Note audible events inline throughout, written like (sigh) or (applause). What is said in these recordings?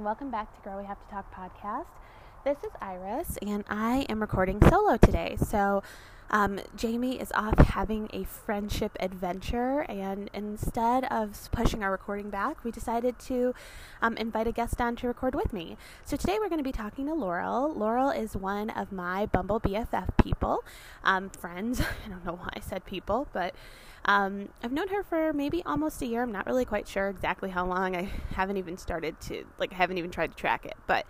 and welcome back to Girl We Have to Talk podcast. This is Iris, and I am recording solo today. So, um, Jamie is off having a friendship adventure, and instead of pushing our recording back, we decided to um, invite a guest on to record with me. So, today we're going to be talking to Laurel. Laurel is one of my Bumble BFF people, um, friends. (laughs) I don't know why I said people, but um, I've known her for maybe almost a year. I'm not really quite sure exactly how long. I haven't even started to, like, I haven't even tried to track it. But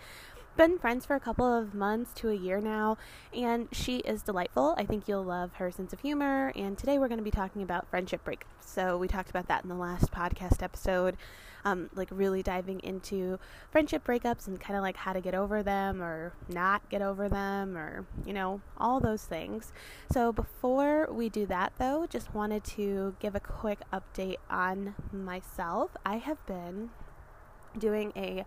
been friends for a couple of months to a year now, and she is delightful. I think you'll love her sense of humor. And today we're going to be talking about friendship breakups. So we talked about that in the last podcast episode, um, like really diving into friendship breakups and kind of like how to get over them or not get over them, or you know all those things. So before we do that, though, just wanted to give a quick update on myself. I have been doing a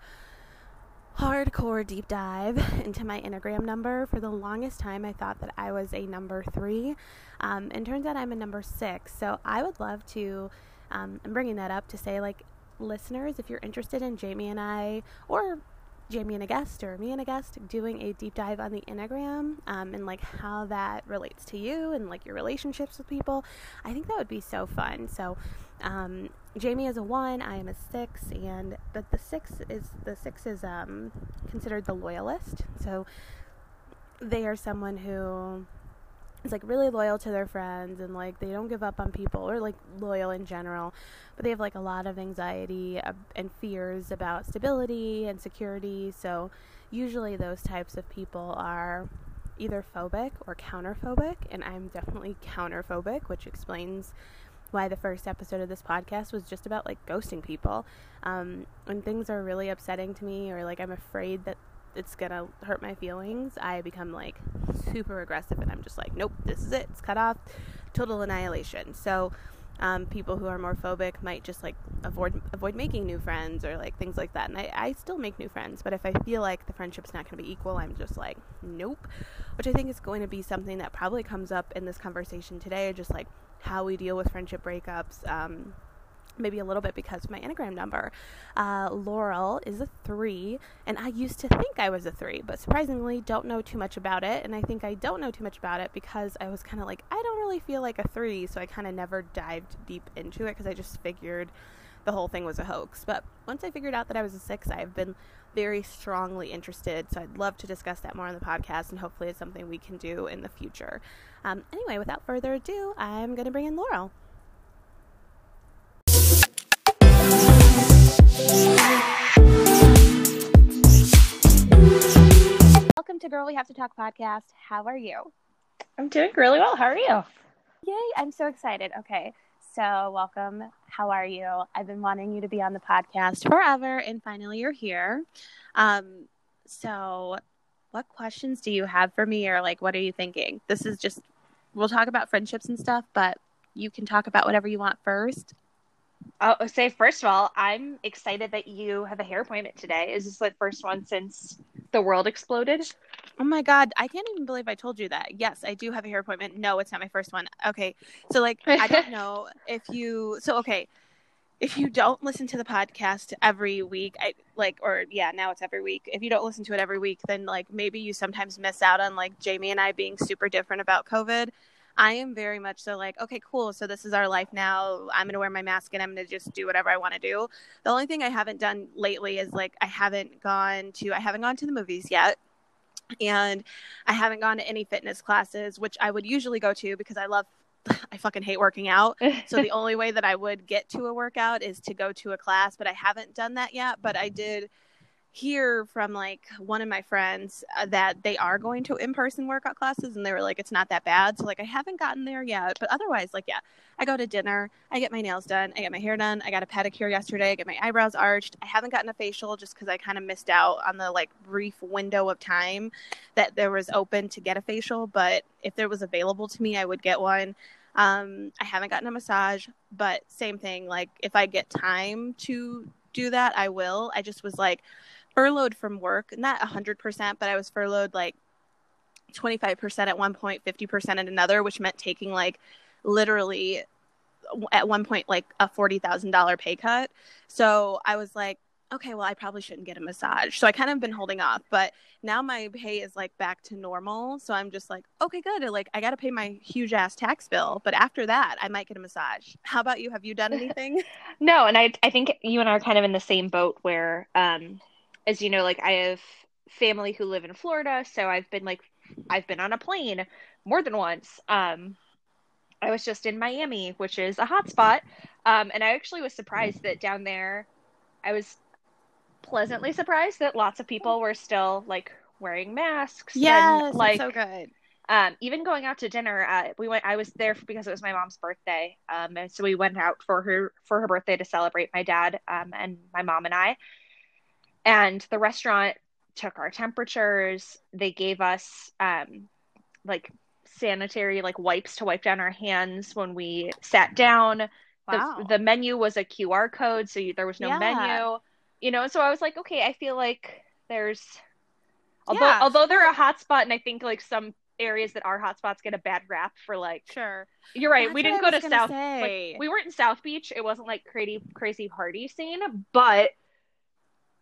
hardcore deep dive (laughs) into my Enneagram number. For the longest time, I thought that I was a number three, um, and turns out I'm a number six. So I would love to. Um, I'm bringing that up to say, like, listeners, if you're interested in Jamie and I, or Jamie and a guest or me and a guest doing a deep dive on the Enneagram um, and like how that relates to you and like your relationships with people. I think that would be so fun. So, um, Jamie is a one, I am a six, and but the six is the six is um, considered the loyalist. So they are someone who is like really loyal to their friends and like they don't give up on people or like loyal in general but they have like a lot of anxiety and fears about stability and security so usually those types of people are either phobic or counterphobic and i'm definitely counterphobic which explains why the first episode of this podcast was just about like ghosting people um, when things are really upsetting to me or like i'm afraid that it's gonna hurt my feelings, I become like super aggressive and I'm just like, nope, this is it. It's cut off, total annihilation. So, um, people who are more phobic might just like avoid avoid making new friends or like things like that. And I, I still make new friends, but if I feel like the friendship's not to be equal, I'm just like, nope. Which I think is going to be something that probably comes up in this conversation today, just like how we deal with friendship breakups. Um, maybe a little bit because my Enneagram number. Uh, Laurel is a three, and I used to think I was a three, but surprisingly, don't know too much about it. And I think I don't know too much about it because I was kind of like, I don't really feel like a three, so I kind of never dived deep into it because I just figured the whole thing was a hoax. But once I figured out that I was a six, I've been very strongly interested. So I'd love to discuss that more on the podcast, and hopefully, it's something we can do in the future. Um, anyway, without further ado, I'm going to bring in Laurel. Welcome to Girl We Have to Talk podcast. How are you? I'm doing really well. How are you? Yay, I'm so excited. Okay, so welcome. How are you? I've been wanting you to be on the podcast forever, and finally you're here. Um, so, what questions do you have for me, or like, what are you thinking? This is just, we'll talk about friendships and stuff, but you can talk about whatever you want first. I'll say first of all, I'm excited that you have a hair appointment today. Is this the first one since the world exploded? Oh my god, I can't even believe I told you that. Yes, I do have a hair appointment. No, it's not my first one. Okay. So like (laughs) I don't know if you so okay, if you don't listen to the podcast every week, I like or yeah, now it's every week. If you don't listen to it every week, then like maybe you sometimes miss out on like Jamie and I being super different about COVID I am very much so like, okay, cool. So this is our life now. I'm going to wear my mask and I'm going to just do whatever I want to do. The only thing I haven't done lately is like, I haven't gone to, I haven't gone to the movies yet. And I haven't gone to any fitness classes, which I would usually go to because I love (laughs) I fucking hate working out. So the (laughs) only way that I would get to a workout is to go to a class, but I haven't done that yet. But I did hear from like one of my friends uh, that they are going to in-person workout classes and they were like it's not that bad. So like i haven't gotten there yet but otherwise like yeah i go to dinner i get my nails done i get my hair done i got a pedicure yesterday i get my eyebrows arched. I haven't gotten a facial just because i kind of missed out on the like brief window of time that there was open to get a facial but if there was available to me i would get one. Um, i haven't gotten a massage but same thing like if i get time to do that i will. I just was like furloughed from work, not 100%, but I was furloughed like 25% at one point, 50% at another, which meant taking like literally at one point like a $40,000 pay cut. So I was like, okay, well, I probably shouldn't get a massage. So I kind of been holding off, but now my pay is like back to normal. So I'm just like, okay, good. Like I got to pay my huge ass tax bill, but after that, I might get a massage. How about you? Have you done (laughs) anything? no, and I I think you and I are kind of in the same boat where um as you know, like I have family who live in Florida, so I've been like I've been on a plane more than once. Um I was just in Miami, which is a hotspot. Um, and I actually was surprised that down there, I was pleasantly surprised that lots of people were still like wearing masks. Yeah, like so good. Um, even going out to dinner, uh, we went. I was there because it was my mom's birthday, um, and so we went out for her for her birthday to celebrate my dad um, and my mom and I. And the restaurant took our temperatures. They gave us um, like sanitary like wipes to wipe down our hands when we sat down. Wow. The, the menu was a QR code, so you, there was no Yeah. menu. You know, so I was like, okay, I feel like there's although Yeah. although they're a hotspot, and I think like some areas that are hotspots get a bad rap for like Sure. you're right. That's we didn't go to South. Like, we weren't in South Beach. It wasn't like crazy crazy party scene, but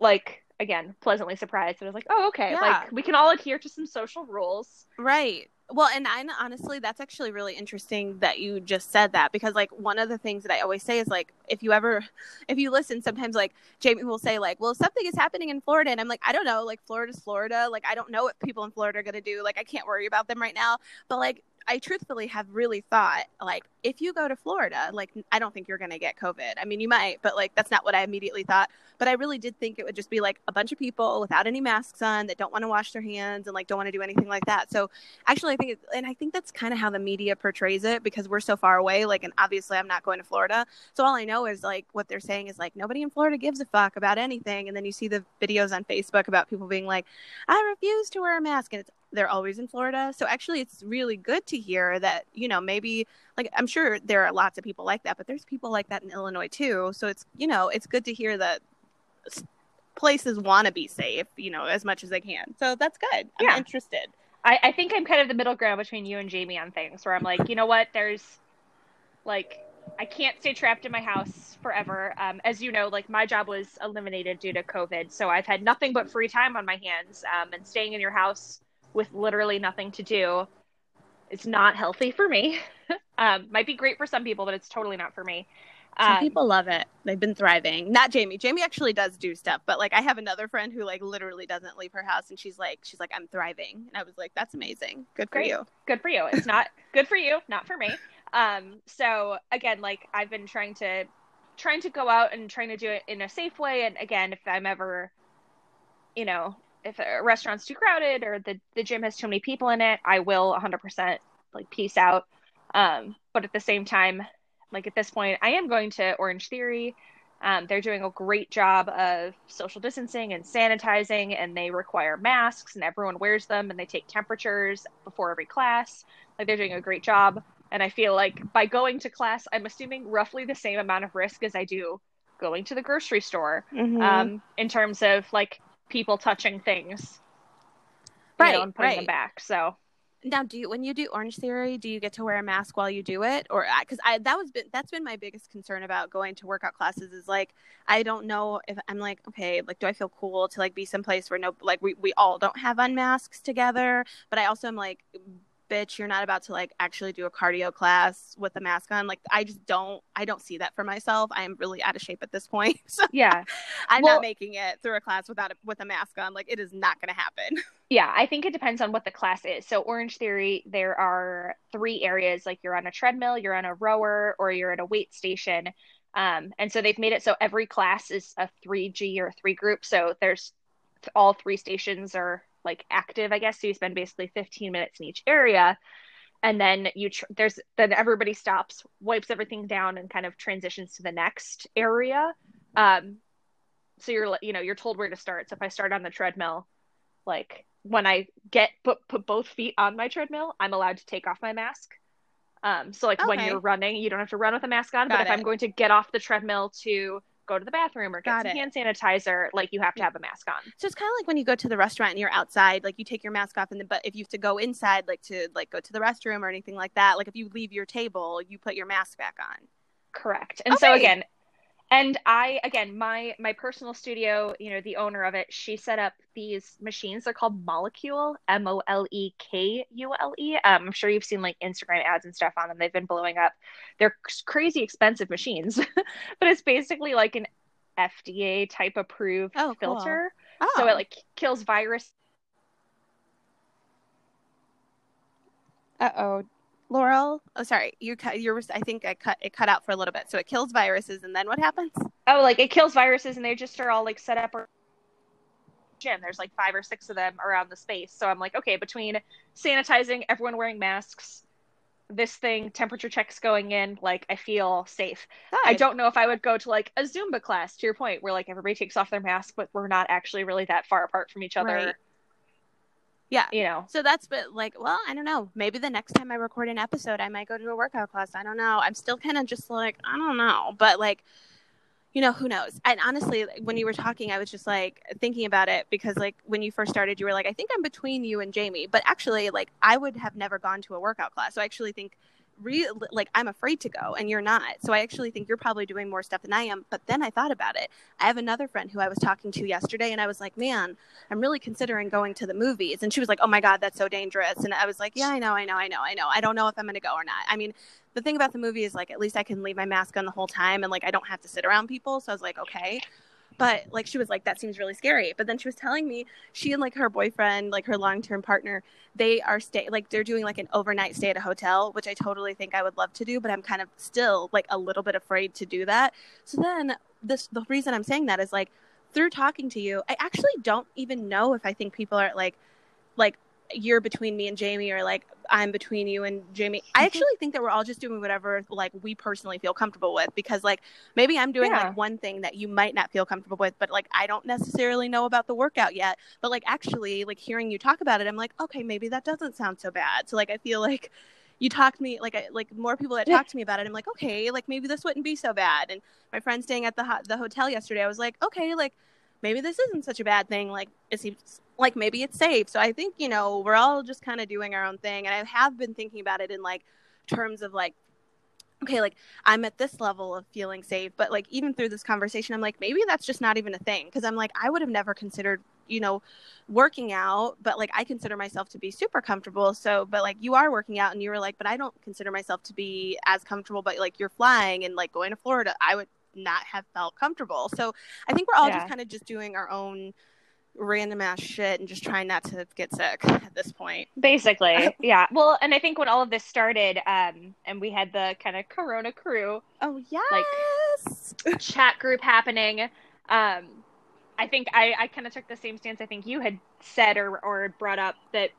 like again, pleasantly surprised. I was like, oh okay, Yeah. like we can all adhere to some social rules. Right. Well, and I honestly, that's actually really interesting that you just said that because, like, one of the things that I always say is like, if you ever, if you listen, sometimes like Jamie will say like, well, something is happening in Florida, and I'm like, I don't know, like Florida's Florida, like I don't know what people in Florida are gonna do, like I can't worry about them right now, but like. I truthfully have really thought, like, if you go to Florida, like, I don't think you're going to get COVID. I mean, you might, but like, that's not what I immediately thought. But I really did think it would just be like a bunch of people without any masks on that don't want to wash their hands and like don't want to do anything like that. So actually i think and i think that's kind of how the media portrays it because we're so far away like and obviously i'm not going to florida so all i know is like what they're saying is like nobody in florida gives a fuck about anything and then you see the videos on facebook about people being like i refuse to wear a mask and it's they're always in florida so actually it's really good to hear that you know maybe like i'm sure there are lots of people like that but there's people like that in illinois too so it's you know it's good to hear that places want to be safe you know as much as they can so that's good i'm Yeah. interested I, I think I'm kind of the middle ground between you and Jamie on things where I'm like, you know what, there's like I can't stay trapped in my house forever. Um, as you know, like my job was eliminated due to COVID, so I've had nothing but free time on my hands. Um, and staying in your house with literally nothing to do it's not healthy for me. (laughs) um, might be great for some people, but it's totally not for me. Some Um, people love it. They've been thriving. Not Jamie. Jamie actually does do stuff, but like I have another friend who like literally doesn't leave her house and she's like she's like I'm thriving. And I was like that's amazing. Good for Great. you. good for you. It's not (laughs) good for you, not for me. Um, so again, like I've been trying to trying to go out and trying to do it in a safe way. And again, if I'm ever, you know, if a restaurant's too crowded or the the gym has too many people in it, I will 100% like peace out. Um, but at the same time, like at this point, I am going to Orange Theory. Um, they're doing a great job of social distancing and sanitizing, and they require masks, and everyone wears them, and they take temperatures before every class. Like they're doing a great job. And I feel like by going to class, I'm assuming roughly the same amount of risk as I do going to the grocery store Mhm. um, in terms of like people touching things, you Right, know, and putting them back. So. Now, do you when you do Orange Theory, do you get to wear a mask while you do it, or uh, because I that was been that's been my biggest concern about going to workout classes is like I don't know if I'm like okay, like do I feel cool to like be someplace where no like we we all don't have unmasks together, but I also am like bitch you're not about to like actually do a cardio class with a mask on like i just don't i don't see that for myself i am really out of shape at this point (laughs) so yeah, i'm Well- not making it through a class without a, with a mask on like it is not going to happen (laughs) yeah. I think it depends on what the class is. So Orange Theory, there are three areas like you're on a treadmill, you're on a rower, or you're at a weight station. Um, and so they've made it so every class is a 3G or three group. So there's all three stations are like active, I guess. So you spend basically 15 minutes in each area. And then you tr- there's then everybody stops, wipes everything down, and kind of transitions to the next area. Um, so you're you know you're told where to start. So if I start on the treadmill, like when I get put put both feet on my treadmill, I'm allowed to take off my mask. Um, so like when you're running, you don't have to run with a mask on. Got but if it. I'm going to get off the treadmill to go to the bathroom or get some hand sanitizer, like you have to have a mask on. So it's kind of like when you go to the restaurant and you're outside, like you take your mask off, and then but if you have to go inside, like to like go to the restroom or anything like that, like if you leave your table, you put your mask back on. Correct. And so again, and I again my my personal studio, you know, the owner of it, she set up these machines. They're called Molekule, M O L E K U L E. Um, I'm sure you've seen like Instagram ads and stuff on them. They've been blowing up. They're crazy expensive machines, (laughs) but it's basically like an FDA type approved Oh, cool. filter. Oh, So it like kills virus. uh oh, Laurel. Oh, sorry, you cut. You were. I think I cut. It cut out for a little bit. So it kills viruses, and then what happens? Oh, like it kills viruses, and they just are all like set up. Or- Gym. There's like five or six of them around the space. So I'm like, okay, between sanitizing, everyone wearing masks, this thing, temperature checks going in, like I feel safe. I don't know if I would go to like a Zumba class, to your point, where like everybody takes off their mask, but we're not actually really that far apart from each other. Right. Yeah. You know. So that's but like, well, I don't know. Maybe the next time I record an episode, I might go to a workout class. I don't know. I'm still kind of just like, I don't know. But like, you know, who knows? And honestly, when you were talking, I was just like thinking about it because like when you first started, you were like, I think I'm between you and Jamie. But actually, like I would have never gone to a workout class. So I actually think real like I'm afraid to go and you're not. So I actually think you're probably doing more stuff than I am. But then I thought about it. I have another friend who I was talking to yesterday and I was like, "Man, I'm really considering going to the movies." And she was like, "Oh my god, that's so dangerous." And I was like, "Yeah, I know, I know, I know, I know. I don't know if I'm going to go or not." I mean, the thing about the movie is like at least I can leave my mask on the whole time and like I don't have to sit around people. So I was like, "Okay." But like she was like that seems really scary. But then she was telling me she and like her boyfriend, like her long-term partner, they are stay like they're doing like an overnight stay at a hotel, which I totally think I would love to do, but I'm kind of still like a little bit afraid to do that. So then this the reason I'm saying that is like through talking to you, I actually don't even know if I think people are like like you're between me and Jamie or like I'm between you and Jamie. I mm-hmm. actually think that we're all just doing whatever like we personally feel comfortable with because like maybe I'm doing Yeah. like one thing that you might not feel comfortable with, but like I don't necessarily know about the workout yet. But like actually like hearing you talk about it, I'm like, okay, maybe that doesn't sound so bad. So like I feel like you talked to me like I, like more people that Yeah. talked to me about it. I'm like, okay, like maybe this wouldn't be so bad. And my friend staying at the ho- the hotel yesterday, I was like, okay, like maybe this isn't such a bad thing. Like it seems like maybe it's safe. So I think you know we're all just kind of doing our own thing. And I have been thinking about it in like terms of like okay like i'm at this level of feeling safe but like even through this conversation i'm like maybe that's just not even a thing because i'm like i would have never considered you know working out but like i consider myself to be super comfortable so but like you are working out and you were like but i don't consider myself to be as comfortable but like you're flying and like going to florida i would not have felt comfortable so i think we're all Yeah. just kind of just doing our own random ass shit and just trying not to get sick at this point Basically, (laughs) yeah. Well, and I think when all of this started, um, and we had the kind of Corona crew oh yes like (laughs) chat group happening, um, I think I, I kind of took the same stance I think you had said or, or brought up that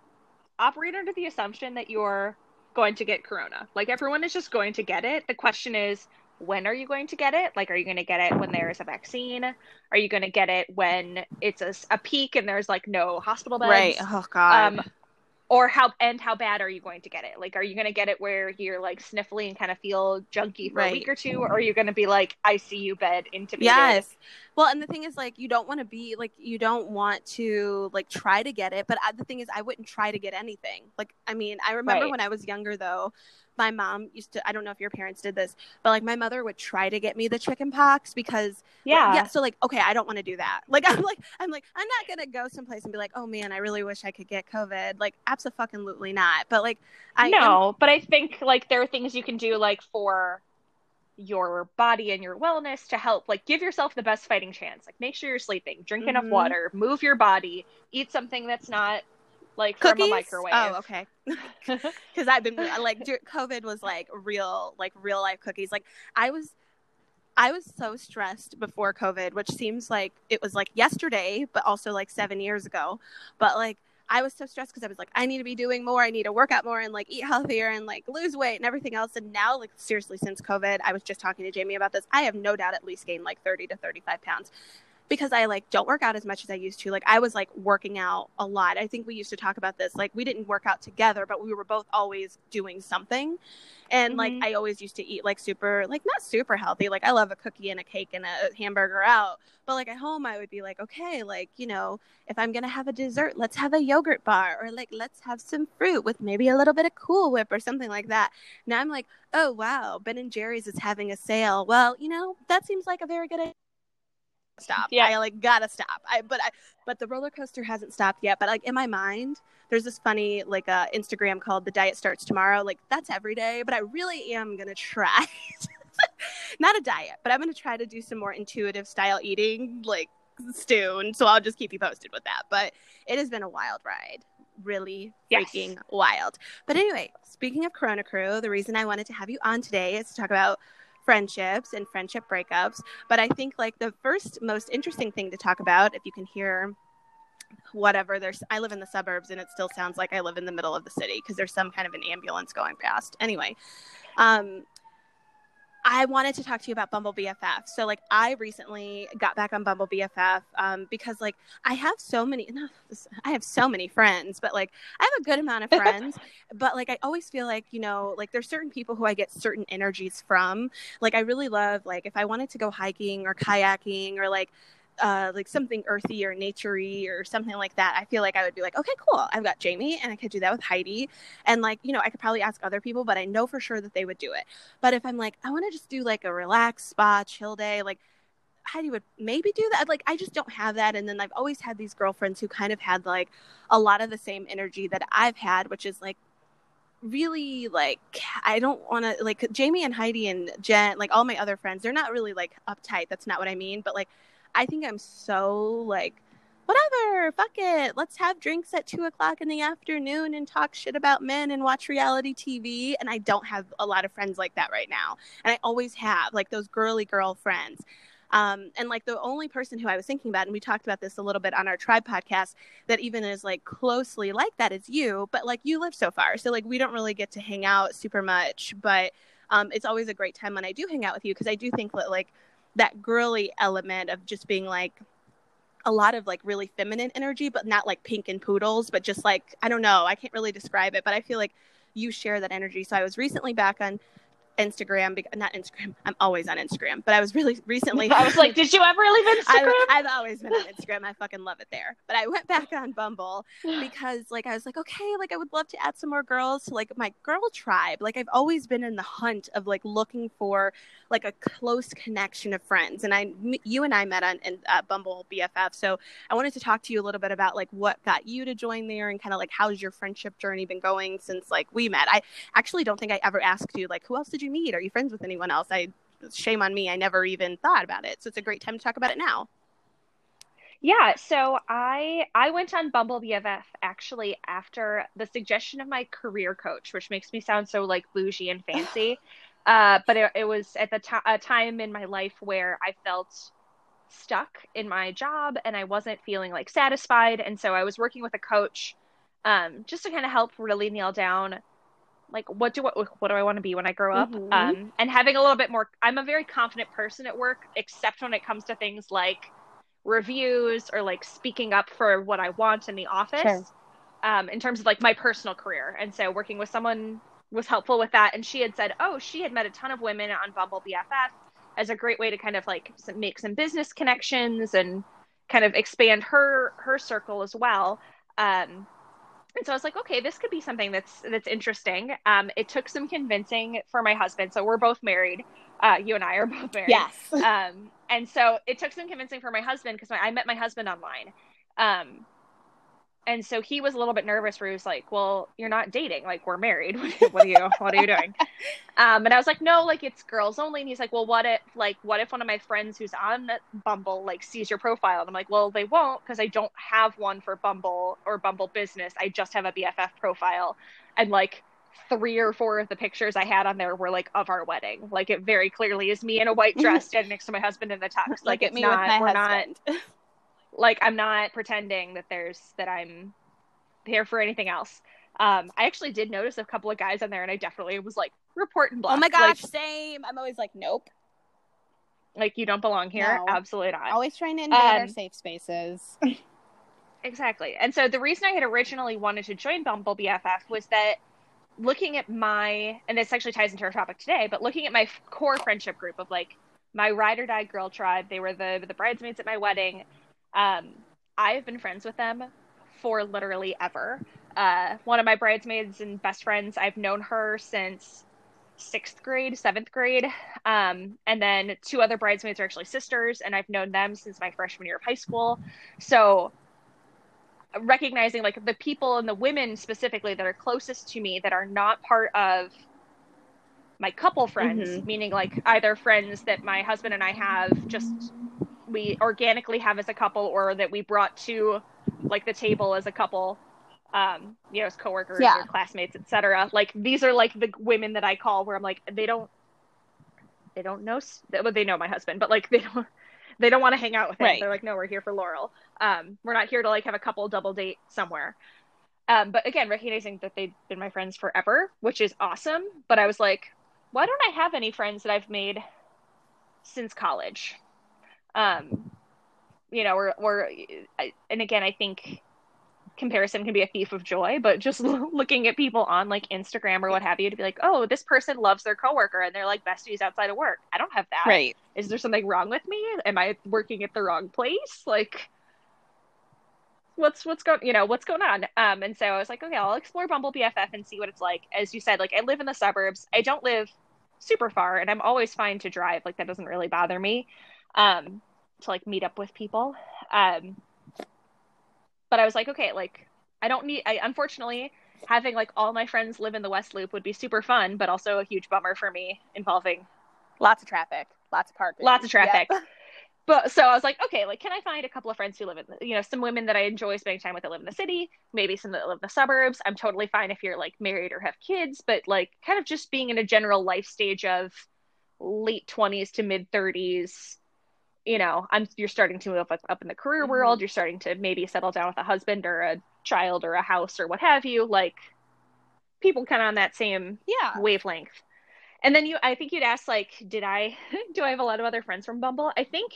operate under the assumption that you're going to get Corona. Like everyone is just going to get it. The question is, when are you going to get it? Like, are you going to get it when there is a vaccine? Are you going to get it when it's a peak and there's like no hospital beds? right oh god um or how and how bad are you going to get it like are you going to get it where you're like sniffly and kind of feel junky for a week or two or are you going to be like icu bed intubated Yes. Well, and the thing is, like, you don't want to be like, you don't want to like try to get it. But I, the thing is, I wouldn't try to get anything. Like, I mean, I remember Right. when I was younger, though, my mom used to. I don't know if your parents did this, but like, my mother would try to get me the chicken pox because yeah yeah. So like, okay, I don't want to do that. Like, (laughs) I'm like, I'm like, I'm not gonna go someplace and be like, oh man, I really wish I could get COVID. Like, absolutely not. But like, I no but i think like there are things you can do like for your body and your wellness to help like give yourself the best fighting chance like make sure you're sleeping drink enough Mhm. water move your body eat something that's not like from a microwave Oh, okay. (laughs) because I've been like COVID was like real, like real life cookies. Like I was, I was so stressed before COVID, which seems like it was like yesterday, but also like seven years ago. But like I was so stressed because I was like, I need to be doing more. I need to work out more and like eat healthier and like lose weight and everything else. And now, like seriously, since COVID, I was just talking to Jamie about this. I have no doubt at least gained like thirty to thirty-five pounds. Because I like don't work out as much as I used to. Like I was like working out a lot. I think we used to talk about this. Like we didn't work out together, but we were both always doing something. And mm-hmm. like I always used to eat like super like not super healthy. Like I love a cookie and a cake and a hamburger out. But like at home I would be like, okay, like, you know, if I'm going to have a dessert, let's have a yogurt bar or like let's have some fruit with maybe a little bit of Cool Whip or something like that. Now I'm like, "Oh, wow, Ben and Jerry's is having a sale." Well, you know, that seems like a very good idea stop. Yeah. I like gotta stop. I but I but the roller coaster hasn't stopped yet. But like in my mind, there's this funny like uh Instagram called the diet starts tomorrow. Like that's every day, but I really am gonna try. (laughs) Not a diet, but I'm gonna try to do some more intuitive style eating like soon. So I'll just keep you posted with that. But it has been a wild ride. Really freaking yes. wild. But anyway, speaking of Corona Crew, the reason I wanted to have you on today is to talk about friendships and friendship breakups. But I think like the first most interesting thing to talk about, if you can hear whatever there's i live in the suburbs and it still sounds like i live in the middle of the city because there's some kind of an ambulance going past anyway um I wanted to talk to you about Bumble BFF. So, like, I recently got back on Bumble BFF um, because, like, I have so many, no, I have so many friends, but like, I have a good amount of (laughs) friends. but like, I always feel like, you know, like, there's certain people who I get certain energies from. Like, I really love, like, if I wanted to go hiking or kayaking or like, uh, like something earthy or naturey or something like that, I feel like I would be like, okay, cool. I've got Jamie and I could do that with Heidi. And like, you know, I could probably ask other people, but I know for sure that they would do it. But if I'm like, I want to just do like a relaxed spa, chill day, like Heidi would maybe do that. Like, I just don't have that. And then I've always had these girlfriends who kind of had like a lot of the same energy that I've had, which is like, really like I don't want to like Jamie and Heidi and Jen like all my other friends they're not really like uptight that's not what I mean but like I think I'm so like, whatever, fuck it. Let's have drinks at two o'clock in the afternoon and talk shit about men and watch reality TV. And I don't have a lot of friends like that right now. And I always have, like those girly girl friends. Um, and like the only person who I was thinking about, and we talked about this a little bit on our tribe podcast, that even is like closely like that is you, but like you live so far. So like we don't really get to hang out super much, but um, it's always a great time when I do hang out with you because I do think that like that girly element of just being like a lot of like really feminine energy, but not like pink and poodles, but just like I don't know, I can't really describe it, but I feel like you share that energy. So I was recently back on Instagram, not Instagram. I'm always on Instagram, but I was really (laughs) recently. I was like, did you ever leave (laughs) Instagram? I, have always been on Instagram. I fucking love it there. But I went back on Bumble (sighs) because, like, I was like, okay, like, I would love to add some more girls to like my girl tribe. Like, I've always been in the hunt of like looking for like a close connection of friends. And I, you and I met on in, uh, Bumble BFF. So I wanted to talk to you a little bit about like what got you to join there and kind of like how's your friendship journey been going since like we met. I actually don't think I ever asked you like who else did you meet? Are you friends with anyone else? I shame on me. I never even thought about it. So it's a great time to talk about it now. Yeah, so I I went on Bumble BFF actually after the suggestion of my career coach, which makes me sound so like bougie and fancy. (laughs) uh, but it, it, was at the to- a time in my life where I felt stuck in my job and I wasn't feeling like satisfied, and so I was working with a coach um, just to kind of help really nail down like what do what, what do I want to be when I grow up? Mm-hmm. um, and having a little bit more I'm a very confident person at work except when it comes to things like reviews or like speaking up for what I want in the office. Sure. um, in terms of like my personal career. And so working with someone was helpful with that. And she had said oh she had met a ton of women on Bumble BFF as a great way to kind of like make some business connections and kind of expand her her circle as well. Um, and so I was like, okay, this could be something that's that's interesting. Um, it took some convincing for my husband. So we're both married. Uh, you and I are (laughs) both married. Yes. Um, and so it took some convincing for my husband because I met my husband online. Um, and so he was a little bit nervous where he was like well you're not dating. Like we're married. (laughs) What are you what are you doing? (laughs) Um, and i was like no like it's girls only. And he's like well what if like what if one of my friends who's on bumble like sees your profile? And i'm like well they won't because i don't have one for bumble or bumble business. I just have a bff profile. And like three or four of the pictures i had on there were like of our wedding. Like it very clearly is me in a white dress (laughs) standing next to my husband in the tux. Like Look it's not we're husband. not like I'm not pretending that there's that I'm here for anything else. Um, I actually did notice a couple of guys on there, and I definitely was like reporting. Oh my gosh, like, same. I'm always like, nope. Like you don't belong here. No. Absolutely not. Always trying to invade our Um, safe spaces. (laughs) Exactly. And so the reason I had originally wanted to join Bumble BFF was that looking at my, and this actually ties into our topic today, but looking at my core friendship group of like my ride or die girl tribe, they were the the bridesmaids at my wedding. Um, I've been friends with them for literally ever. Uh, one of my bridesmaids and best friends, I've known her since sixth grade, seventh grade. Um, and then two other bridesmaids are actually sisters, and I've known them since my freshman year of high school. So recognizing like the people and the women specifically that are closest to me that are not part of my couple friends, Mhm. meaning like either friends that my husband and I have just we organically have as a couple or that we brought to like the table as a couple um you know as coworkers Yeah. or classmates etc like these are like the women that i call where i'm like they don't they don't know well, they know my husband but like (laughs) they don't they don't want to hang out with him. Right. they're like no we're here for laurel. Um we're not here to like have a couple double date somewhere. Um but again recognizing that they've been my friends forever which is awesome but i was like why don't i have any friends that i've made since college um you know we're we're I- and again i think comparison can be a thief of joy but just (laughs) looking at people on like instagram or what have you to be like oh this person loves their coworker and they're like besties outside of work. I don't have that. Right. is there something wrong with me? Am i working at the wrong place? Like what's what's going you know what's going on? Um and so i was like okay i'll explore bumble bff and see what it's like. As you said like i live in the suburbs. I don't live super far and i'm always fine to drive. Like that doesn't really bother me um to like meet up with people um but i was like okay like i don't need i unfortunately having like all my friends live in the west loop would be super fun but also a huge bummer for me involving Lots of traffic. Lots of parking. lots of traffic. Yep. But so I was like, okay, like, can I find a couple of friends who live in, you know, some women that I enjoy spending time with that live in the city, maybe some that live in the suburbs. I'm totally fine if you're like married or have kids, but like, kind of just being in a general life stage of late 20s to mid 30s. You know, I'm you're starting to move up, up in the career Mhm. world. You're starting to maybe settle down with a husband or a child or a house or what have you. Like, people kind of on that same Yeah. wavelength. And then you, I think you'd ask, like, did I, (laughs) do I have a lot of other friends from Bumble? I think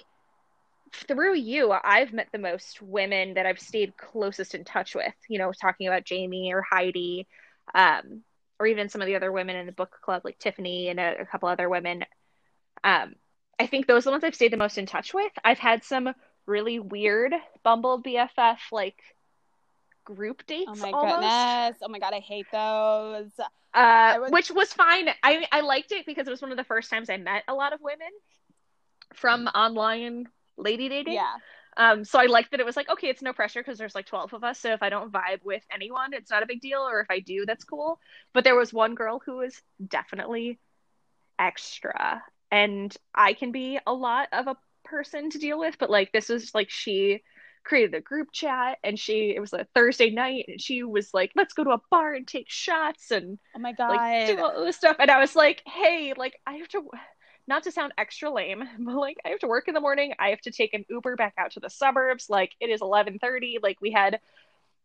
through you, I've met the most women that I've stayed closest in touch with, you know, talking about Jamie or Heidi, um, or even some of the other women in the book club, like Tiffany and a, a couple other women. Um, I think those are the ones I've stayed the most in touch with. I've had some really weird Bumble BFF, like, group dates Oh my almost. goodness. Oh my god, I hate those. uh, which was fine. I I liked it because it was one of the first times I met a lot of women from online lady dating. Yeah. Um, so I liked that it was like, okay, it's no pressure because there's like 12 of us. So if I don't vibe with anyone, it's not a big deal. Or if I do, that's cool. But there was one girl who was definitely extra. And I can be a lot of a person to deal with. But like, this was like, she created a group chat and she, it was a Thursday night and she was like, let's go to a bar and take shots and Oh my god. like do all this stuff. And I was like, hey, like I have to not to sound extra lame, (laughs) but like I have to work in the morning. I have to take an Uber back out to the suburbs. Like it is eleven thirty. Like we had,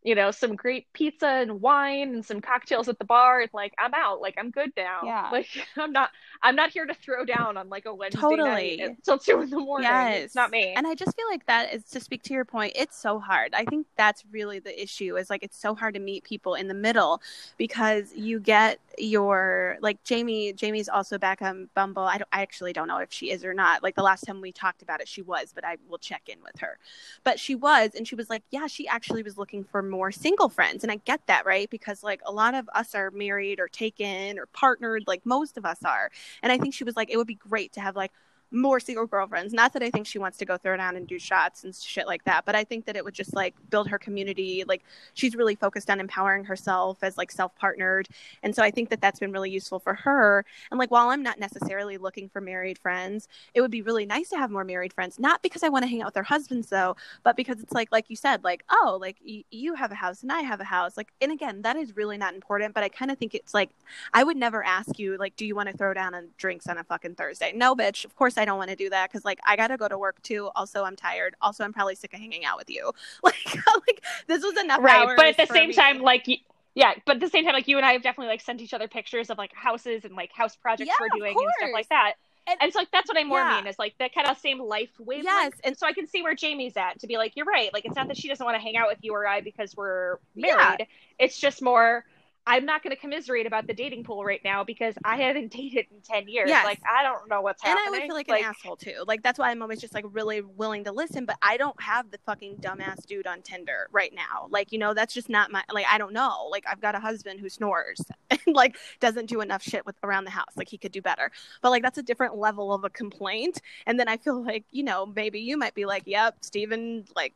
you know, some great pizza and wine and some cocktails at the bar. And like I'm out. Like I'm good now. Yeah. (laughs) Like I'm not I'm not here to throw down on like a Wednesday Totally. night until two in the morning. Yes. It's not me. And I just feel like that is to speak to your point, it's so hard. I think that's really the issue is like it's so hard to meet people in the middle because you get your like Jamie Jamie's also back on Bumble. I don't I actually don't know if she is or not. Like the last time we talked about it she was, but I will check in with her. But she was and she was like, "Yeah, she actually was looking for more single friends." And I get that, right? Because like a lot of us are married or taken or partnered, like most of us are. And I think she was like, it would be great to have like more single girlfriends. Not that I think she wants to go throw down and do shots and shit like that, but I think that it would just like build her community. Like she's really focused on empowering herself as like self partnered. And so I think that that's been really useful for her. And like while I'm not necessarily looking for married friends, it would be really nice to have more married friends. Not because I want to hang out with their husbands though, but because it's like, like you said, like, oh, like y- you have a house and I have a house. Like, and again, that is really not important, but I kind of think it's like, I would never ask you, like, do you want to throw down on drinks on a fucking Thursday? No, bitch. Of course I don't want to do that because, like, I got to go to work too. Also, I'm tired. Also, I'm probably sick of hanging out with you. (laughs) Like, like this was enough right but at the same me. time like y- yeah but at the same time like you and i have definitely like sent each other pictures of like houses and like house projects Yeah, we're doing and stuff like that And, and it's like that's what I more Yeah. mean is like that kind of same life wavelength. Yes, and- so I can see where Jamie's at to be like, you're right. Like it's not that she doesn't want to hang out with you or I because we're Yeah. married. It's just more. I'm not going to commiserate about the dating pool right now because I haven't (laughs) dated in ten years. Yes. Like I don't know what's happening. and I would feel like, an asshole too. Like that's why I'm always just like really willing to listen, but I don't have the fucking dumbass dude on Tinder right now. Like, you know, that's just not my like I don't know. Like I've got a husband who snores (laughs) and like doesn't do enough shit with around the house. Like he could do better. But like that's a different level of a complaint. And then I feel like, you know, maybe you might be like, Yep, Steven like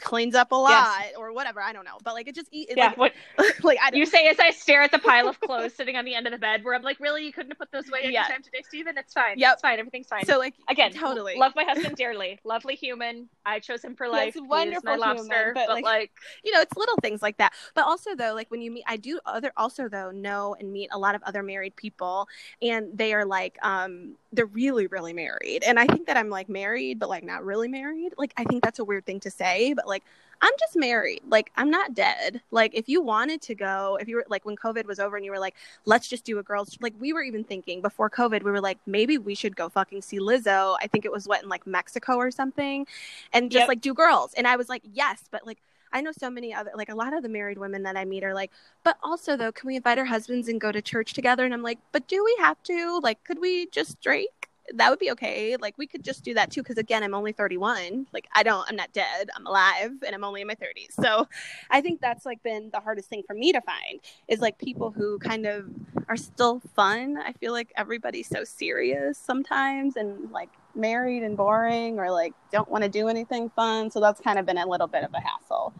cleans up a lot or whatever. I don't know. But like it just eat yeah. like, what (laughs) like I don't you say as I stare at the pile of clothes sitting on the end of the bed, where I'm like, really, you couldn't have put those away Yeah. anytime today, Steven? It's fine. Yep. It's fine. Everything's fine. so like Again, totally love my husband dearly. Lovely human. I chose him for life. Yes, He is wonderful my human, but, but like- like you know it's little things like that. But also though like when you meet i do other also though know and meet a lot of other married people and they are like um they're really really married. And i think that i'm like married but like not really married. Like i think that's a weird thing to say but like i'm just married like i'm not dead like if you wanted to go if you were like when covid was over and you were like let's just do a girls like we were even thinking before covid we were like maybe we should go fucking see lizzo i think it was what in like mexico or something and just Yep. like do girls and i was like yes but like I know so many other, like a lot of the married women that I meet are like, but also though, can we invite our husbands and go to church together? And I'm like, but do we have to? Like, could we just drink? That would be okay. Like, we could just do that too. Cause again, I'm only 31. Like, I don't, I'm not dead. I'm alive and I'm only in my 30s. So I think that's like been the hardest thing for me to find is like people who kind of are still fun. I feel like everybody's so serious sometimes and like married and boring or like don't want to do anything fun. So that's kind of been a little bit of a hassle.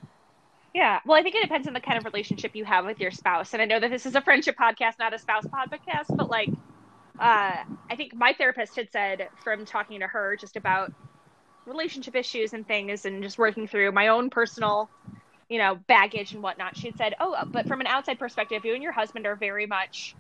Yeah. Well, I think it depends on the kind of relationship you have with your spouse. And I know that this is a friendship podcast, not a spouse podcast, but like, uh, I think my therapist had said from talking to her just about relationship issues and things and just working through my own personal, you know, baggage and whatnot. She had said, Oh, but from an outside perspective, you and your husband are very much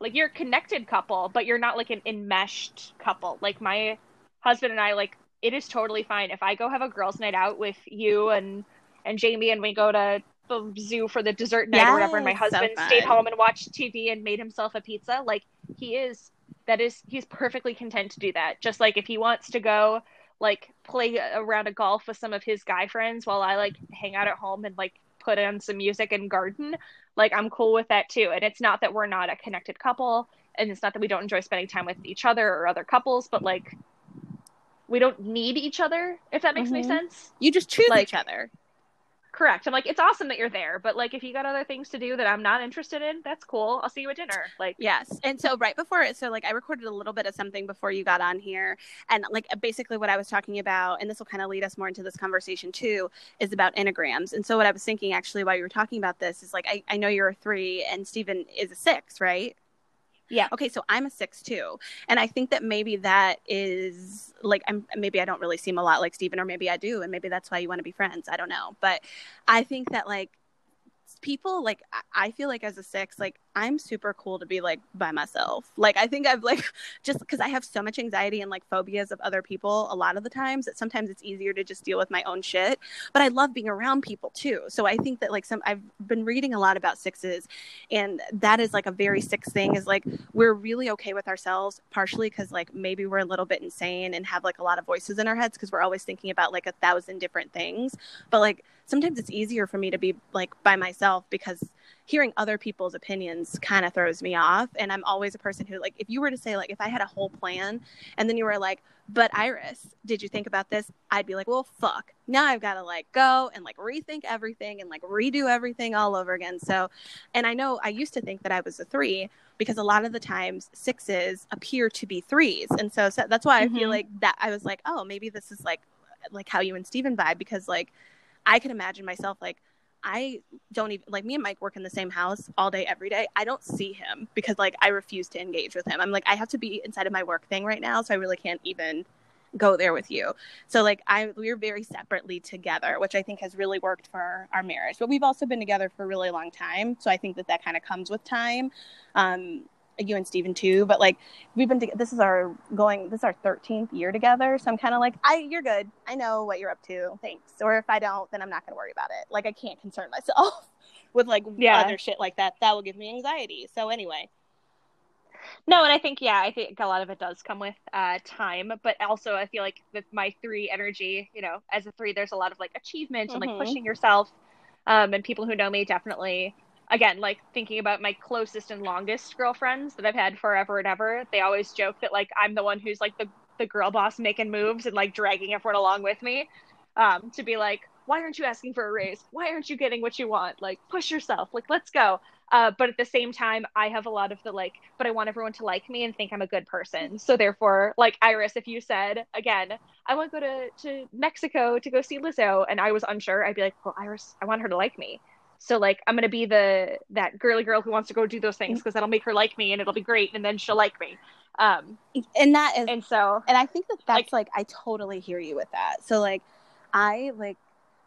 like you're a connected couple, but you're not like an enmeshed couple. Like my husband and I, like, it is totally fine if I go have a girls' night out with you and and Jamie and we go to the zoo for the dessert night or whatever and my Yes, so husband stayed home and watched TV and made himself a pizza like he is that is he's perfectly content to do that just like if he wants to go like play around a golf with some of his guy friends while I like hang out at home and like put on some music and garden like I'm cool with that too and it's not that we're not a connected couple and it's not that we don't enjoy spending time with each other or other couples but like we don't need each other if that makes any Mhm. sense You just choose Like- each other. Correct. I'm like, it's awesome that you're there, but like, if you got other things to do that I'm not interested in, that's cool. I'll see you at dinner. Like, Yes. And so right before it, so like I recorded a little bit of something before you got on here. And like basically what I was talking about, and this will kind of lead us more into this conversation too, is about enneagrams. And so what I was thinking actually while you were talking about this is like, I, I know you're a three and Steven is a six, right? Yeah. Okay, so I'm a six too, and I think that maybe that is like I'm maybe I don't really seem a lot like Steven, or maybe I do, and maybe that's why you want to be friends. I don't know, but I think that like people like I- feel like as a six, like I'm super cool to be like by myself. Like I think I've like (laughs) just because I have so much anxiety and like phobias of other people a lot of the times that sometimes it's easier to just deal with my own shit. But I love being around people too. So I think that like some I've been reading a lot about sixes and that is like a very six thing is like we're really okay with ourselves partially because like maybe we're a little bit insane and have like a lot of voices in our heads because we're always thinking about like a thousand different things but like sometimes it's easier for me to be like by myself because hearing other people's opinions kind of throws me off and i'm always a person who like if you were to say like if i had a whole plan and then you were like but iris did you think about this? I'd be like well fuck. Now i've got to like go and like rethink everything and like redo everything all over again. So and i know i used to think that i was a three because a lot of the times sixes appear to be threes and so, so that's why i feel Mhm. like that i was like oh maybe this is like like how you and Steven vibe because like I can imagine myself like I don't even like me and Mike work in the same house all day every day. I don't see him because like I refuse to engage with him. I'm like I have to be inside of my work thing right now, so I really can't even go there with you. So like I we're very separately together, which I think has really worked for our marriage. But we've also been together for a really long time, so I think that that kind of comes with time. Um you and Steven too, but like we've been to, this is our going this is our 13th year together so i'm kind of like i you're good i know what you're up to thanks or if i don't then i'm not going to worry about it like i can't concern myself (laughs) with like Yeah. other shit like that that will give me anxiety so anyway No, and I think yeah, I think a lot of it does come with uh, time, but also I feel like with my three energy, you know, as a three, there's a lot of like achievement and like Mhm. pushing yourself. Um, and people who know me definitely, again, like thinking about my closest and longest girlfriends that I've had forever and ever. They always joke that like I'm the one who's like the the girl boss making moves and like dragging everyone along with me. Um, to be like, why aren't you asking for a raise? Why aren't you getting what you want? Like, push yourself. Like, let's go. Uh, but at the same time, I have a lot of the like, but I want everyone to like me and think I'm a good person. So therefore, like Iris, if you said again, I want to go to to Mexico to go see Lizzo, and I was unsure, I'd be like, well, Iris, I want her to like me. So like, I'm gonna be the that girly girl who wants to go do those things because that'll make her like me and it'll be great, and then she'll like me. Um, And that is and so and I think that that's like, I totally hear you with that. So like I like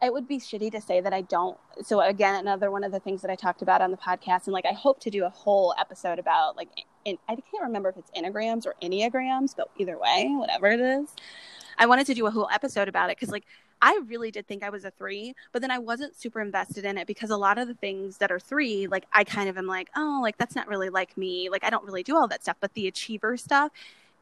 it would be shitty to say that I don't. So again, another one of the things that I talked about on the podcast, and like I hope to do a whole episode about like in, I can't remember if it's enneagrams or enneagrams, but either way, whatever it is, I wanted to do a whole episode about it because like I really did think I was a three, but then I wasn't super invested in it because a lot of the things that are three, like I kind of am like, oh, like that's not really like me. Like I don't really do all that stuff, but the achiever stuff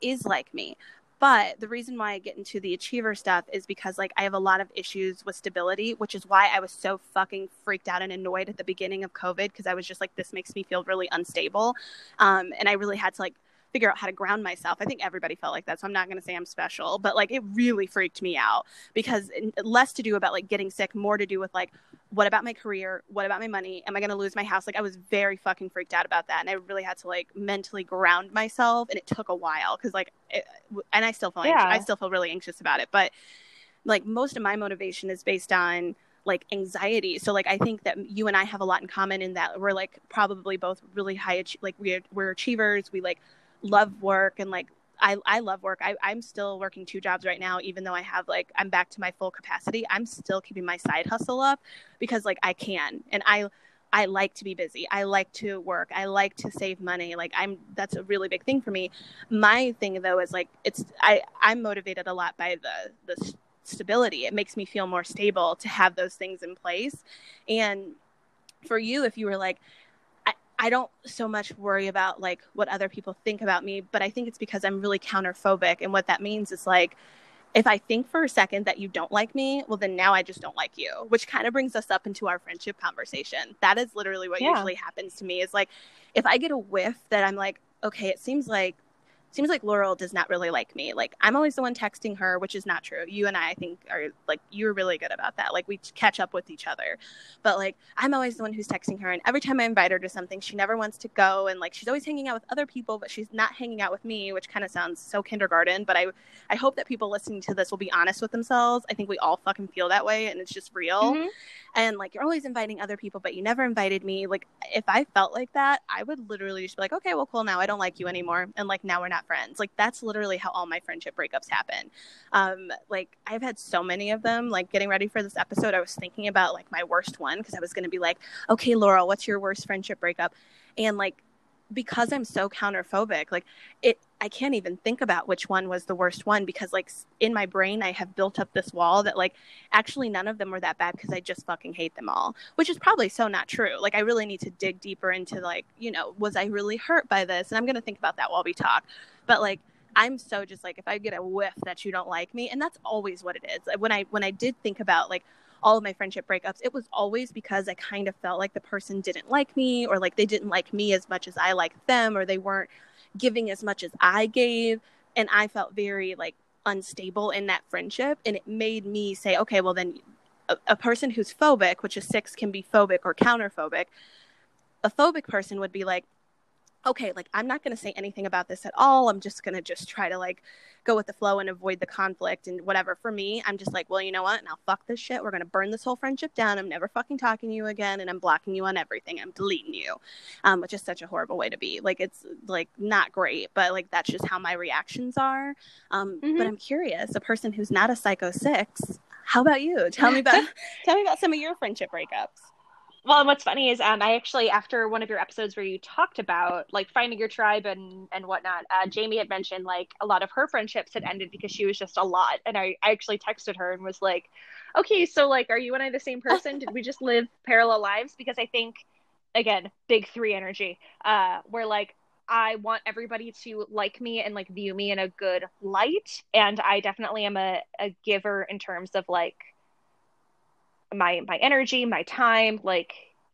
is like me. But the reason why I get into the achiever stuff is because like I have a lot of issues with stability, which is why I was so fucking freaked out and annoyed at the beginning of COVID because I was just like, this makes me feel really unstable. Um, and I really had to like figure out how to ground myself. I think everybody felt like that. So I'm not going to say I'm special, but like it really freaked me out because less to do about like getting sick, more to do with like, what about my career? What about my money? Am I going to lose my house? Like I was very fucking freaked out about that. And I really had to like mentally ground myself. And it took a while because like, it, and I still feel, Yeah. anxious. I still feel really anxious about it. But like most of my motivation is based on like anxiety. So like I think that you and I have a lot in common in that we're like probably both really high like we're we're achievers. We like love work and like I, I love work. I, I'm still working two jobs right now, even though I have like I'm back to my full capacity. I'm still keeping my side hustle up because like I can and I I like to be busy. I like to work. I like to save money. Like I'm that's a really big thing for me. My thing though is like it's I I'm motivated a lot by the the stability. It makes me feel more stable to have those things in place. And for you if you were like I, don't so much worry about like what other people think about me, but I think it's because I'm really counterphobic. And what that means is like, if I think for a second that you don't like me, well, then now I just don't like you, which kind of brings us up into our friendship conversation. That is literally what Yeah. usually happens to me is like, if I get a whiff that I'm like, okay, it seems like, seems like Laurel does not really like me. Like I'm always the one texting her, which is not true. You and I, I think, are like you're really good about that. Like we catch up with each other, but like I'm always the one who's texting her, and every time I invite her to something, she never wants to go, and like she's always hanging out with other people, but she's not hanging out with me, which kind of sounds so kindergarten. But I, I hope that people listening to this will be honest with themselves. I think we all fucking feel that way, and it's just real. Mhm. And like you're always inviting other people, but you never invited me. Like if I felt like that, I would literally just be like, okay, well, cool. Now I don't like you anymore, and like now we're not friends. Like that's literally how all my friendship breakups happen. Um, like I've had so many of them. Like getting ready for this episode, I was thinking about like my worst one because I was going to be like, okay, Laurel, what's your worst friendship breakup? And like because I'm so counterphobic, like it, I can't even think about which one was the worst one because like in my brain I have built up this wall that like actually none of them were that bad because I just fucking hate them all, which is probably so not true. Like I really need to dig deeper into like, you know, was I really hurt by this? And I'm going to think about that while we talk. But like I'm so just like if I get a whiff that you don't like me, and that's always what it is. When I when I did think about like all of my friendship breakups, it was always because I kind of felt like the person didn't like me or like they didn't like me as much as I liked them or they weren't giving as much as I gave and I felt very like unstable in that friendship and it made me say okay, well then a, a person who's phobic, which is 6 can be phobic or counterphobic, a phobic person would be like okay, like I'm not going to say anything about this at all. I'm just going to just try to like go with the flow and avoid the conflict and whatever. For me, I'm just like, well, you know what? Now fuck this shit. We're going to burn this whole friendship down. I'm never fucking talking to you again and I'm blocking you on everything. I'm deleting you. Um, which is such a horrible way to be. Like it's like not great, but like that's just how my reactions are. Um, Mhm. but I'm curious, a person who's not a psycho 6, how about you? Tell me about (laughs) (laughs) tell me about some of your friendship breakups. Well, and what's funny is um, I actually after one of your episodes where you talked about like finding your tribe and and whatnot, uh, Jamie had mentioned like a lot of her friendships had ended because she was just a lot, and I, I actually texted her and was like, okay, so like, are you and I the same person? Did we just live parallel lives? Because I think again, big three energy, uh, where like I want everybody to like me and like view me in a good light. And I definitely am a, a giver in terms of like my my energy, my time, like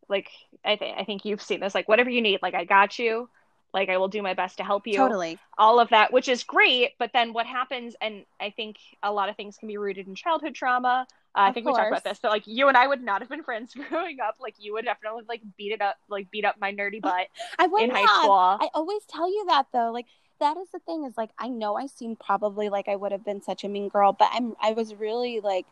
like I think I think you've seen this, like whatever you need, like I got you. Like I will do my best to help you. Totally. All of that, which is great. But then what happens, and I think a lot of things can be rooted in childhood trauma. Uh, I think we talked about this, but like you and I would not have been (laughs) friends growing up. Like you would definitely like beat it up, like beat up my nerdy (laughs) butt I would in not. high school. I always tell you that though. Like that is the thing is like I know I seem probably like I would have been such a mean girl, but I'm I was really like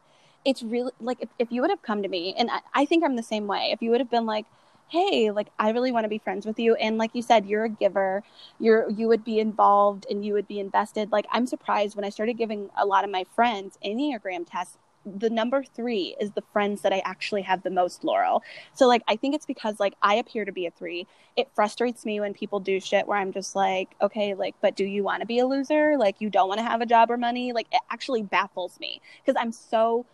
it's really like if, if you would have come to me and I, I think I'm the same way. If you would have been like, hey, like I really want to be friends with you and like you said, you're a giver, you're you would be involved and you would be invested. Like I'm surprised when I started giving a lot of my friends Enneagram tests the number three is the friends that I actually have the most, Laurel. So like I think it's because like I appear to be a three. It frustrates me when people do shit where I'm just like, okay, like, but do you want to be a loser? Like you don't want to have a job or money? Like it actually baffles me because I'm so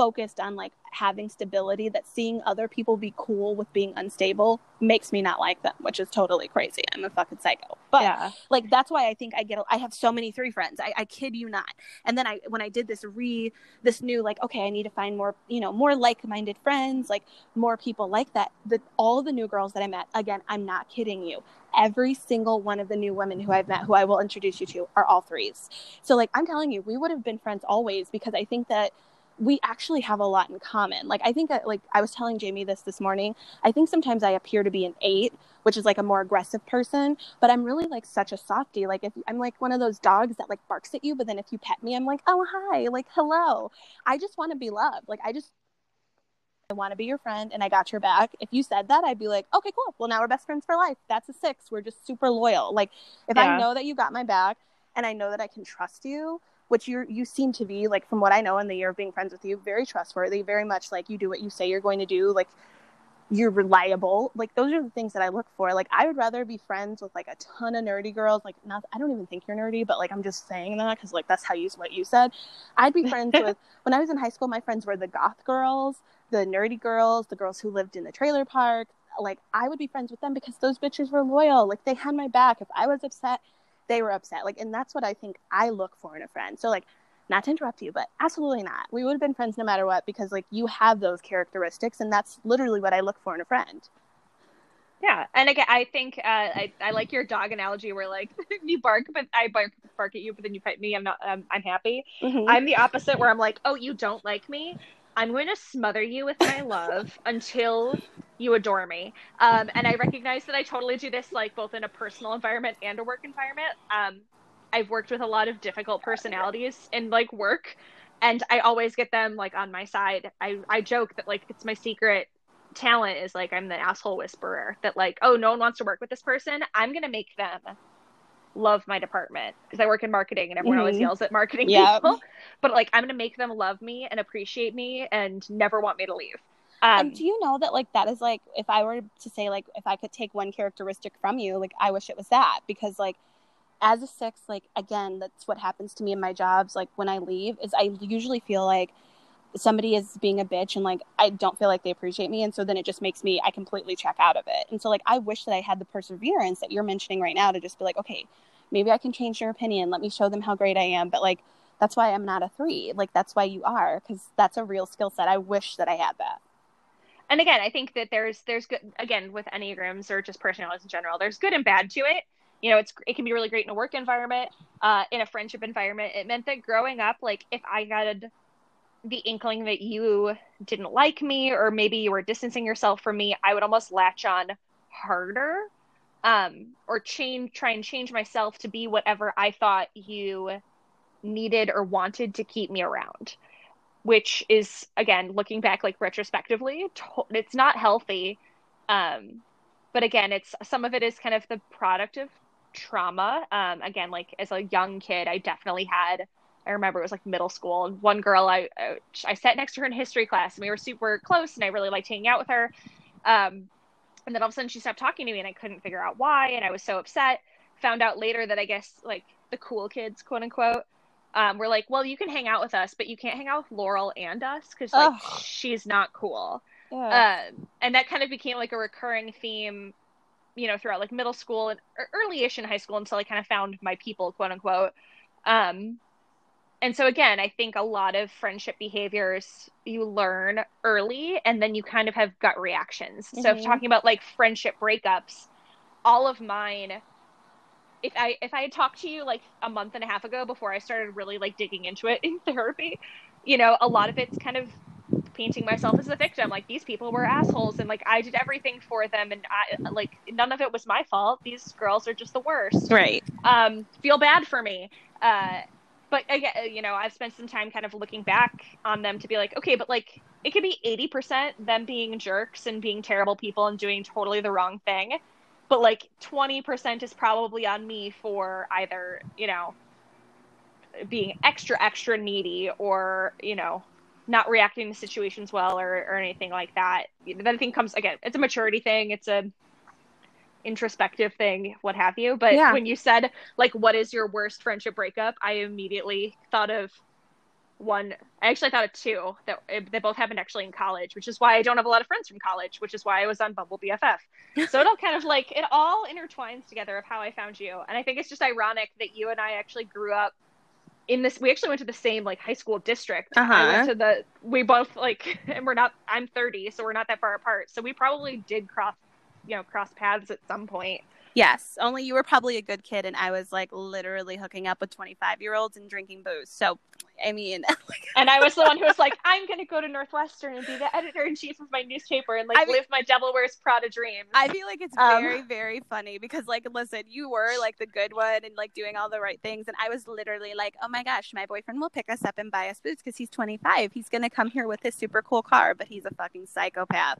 focused on like having stability that seeing other people be cool with being unstable makes me not like them, which is totally crazy. I'm a fucking psycho. But yeah. like that's why I think I get I have so many three friends. I, I kid you not. And then I when I did this re this new like okay I need to find more you know more like minded friends like more people like that. The all the new girls that I met again I'm not kidding you. Every single one of the new women who I've met who I will introduce you to are all threes. So like I'm telling you we would have been friends always because I think that we actually have a lot in common. Like I think that like I was telling Jamie this this morning. I think sometimes I appear to be an 8, which is like a more aggressive person, but I'm really like such a softie. Like if I'm like one of those dogs that like barks at you, but then if you pet me, I'm like, "Oh, hi." Like, "Hello." I just want to be loved. Like I just I want to be your friend and I got your back. If you said that, I'd be like, okay, cool. Well, now we're best friends for life. That's a six. We're just super loyal. Like, if Yeah. I know that you got my back and I know that I can trust you, which you you seem to be like from what I know in the year of being friends with you, very trustworthy, very much like you do what you say you're going to do, like you're reliable. Like those are the things that I look for. Like I would rather be friends with like a ton of nerdy girls. Like not I don't even think you're nerdy, but like I'm just saying that because like that's how you what you said. I'd be friends (laughs) with when I was in high school. My friends were the goth girls, the nerdy girls, the girls who lived in the trailer park. Like I would be friends with them because those bitches were loyal. Like they had my back. If I was upset, they were upset. Like, and that's what I think I look for in a friend. So, like, not to interrupt you, but absolutely not. We would have been friends no matter what because, like, you have those characteristics, and that's literally what I look for in a friend. Yeah, and again, I think uh, I I like your dog analogy where like (laughs) you bark, but I bark bark at you, but then you pet me. I'm not. I'm, I'm happy. Mhm. I'm the opposite where I'm like, oh, you don't like me. I'm going to smother you with my love until you adore me. Um, and I recognize that I totally do this like both in a personal environment and a work environment. Um, I've worked with a lot of difficult personalities in like work, and I always get them like on my side. I I joke that like it's my secret talent is like I'm the asshole whisperer that like oh no one wants to work with this person. I'm gonna make them love my department because I work in marketing and everyone always Mhm. yells at marketing Yep. people. But like I'm gonna make them love me and appreciate me and never want me to leave. Um, and do you know that like that is like if I were to say like if I could take one characteristic from you, like I wish it was that because like as a six, like again, that's what happens to me in my jobs. Like when I leave, is I usually feel like somebody is being a bitch and like I don't feel like they appreciate me, and so then it just makes me I completely check out of it. And so like I wish that I had the perseverance that you're mentioning right now to just be like, okay, maybe I can change your opinion. Let me show them how great I am. But like that's why I'm not a three. Like that's why you are because that's a real skill set. I wish that I had that. And again, I think that there's there's good again with enneagrams or just personalities in general. There's good and bad to it. You know, it's it can be really great in a work environment, uh, in a friendship environment. It meant that growing up, like if I got the inkling that you didn't like me or maybe you were distancing yourself from me, I would almost latch on harder, um, or change try and change myself to be whatever I thought you needed or wanted to keep me around which is again looking back like retrospectively it's not healthy um but again it's some of it is kind of the product of trauma. Um again like as a young kid i definitely had i remember it was like middle school and one girl i i, I sat next to her in history class and we were super close and i really liked hanging out with her. Um and then all of a sudden she stopped talking to me and i couldn't figure out why and i was so upset. Found out later that i guess like the cool kids quote unquote um, we're like, well, you can hang out with us, but you can't hang out with Laurel and us because like Ugh. she's not cool. Yeah. Um, and that kind of became like a recurring theme you know, throughout like middle school and early-ish in high school until I kind of found my people, quote unquote. Um, and so again, I think a lot of friendship behaviors you learn early, and then you kind of have gut reactions. Mm-hmm. So if talking about like friendship breakups, all of mine if I if I had talked to you like a month and a half ago before I started really like digging into it (laughs) in therapy, you know, a lot of it's kind of painting myself as the victim. Like these people were assholes and like I did everything for them and I like none of it was my fault. These girls are just the worst. Right. Um, feel bad for me. Uh, but again, you know, I've spent some time kind of looking back on them to be like, okay, but like it could be 80% them being jerks and being terrible people and doing totally the wrong thing but like 20% is probably on me for either, you know, being extra, extra needy or, you know, not reacting to situations well or, or anything like that. That I think comes again, it's a maturity thing. It's a introspective thing, what have you. But yeah. when you said like, what is your worst friendship breakup? I immediately thought of one i actually thought of two that they both happened actually in college which is why i don't have a lot of friends from college which is why i was on bumble bff (laughs) so it all kind of like it all intertwines together of how i found you. And i think it's just ironic that you and i actually grew up in this we actually went to the same like high school district. Uh-huh. i went to the we both like (laughs) and we're not i'm 30 so we're not that far apart. So we probably did cross you know cross paths at some point Yes, only you were probably a good kid, and I was like literally hooking up with 25 year olds and drinking booze. So, I mean, (laughs) and I was the one who was like, (laughs) I'm going to go to Northwestern and be the editor in chief of my newspaper and like I live my Devil Wears Prada dream. I feel like it's um, very, very funny because, like, listen, you were like the good one and like doing all the right things. And I was literally like, oh my gosh, my boyfriend will pick us up and buy us booze because he's 25. He's going to come here with his super cool car, but he's a fucking psychopath.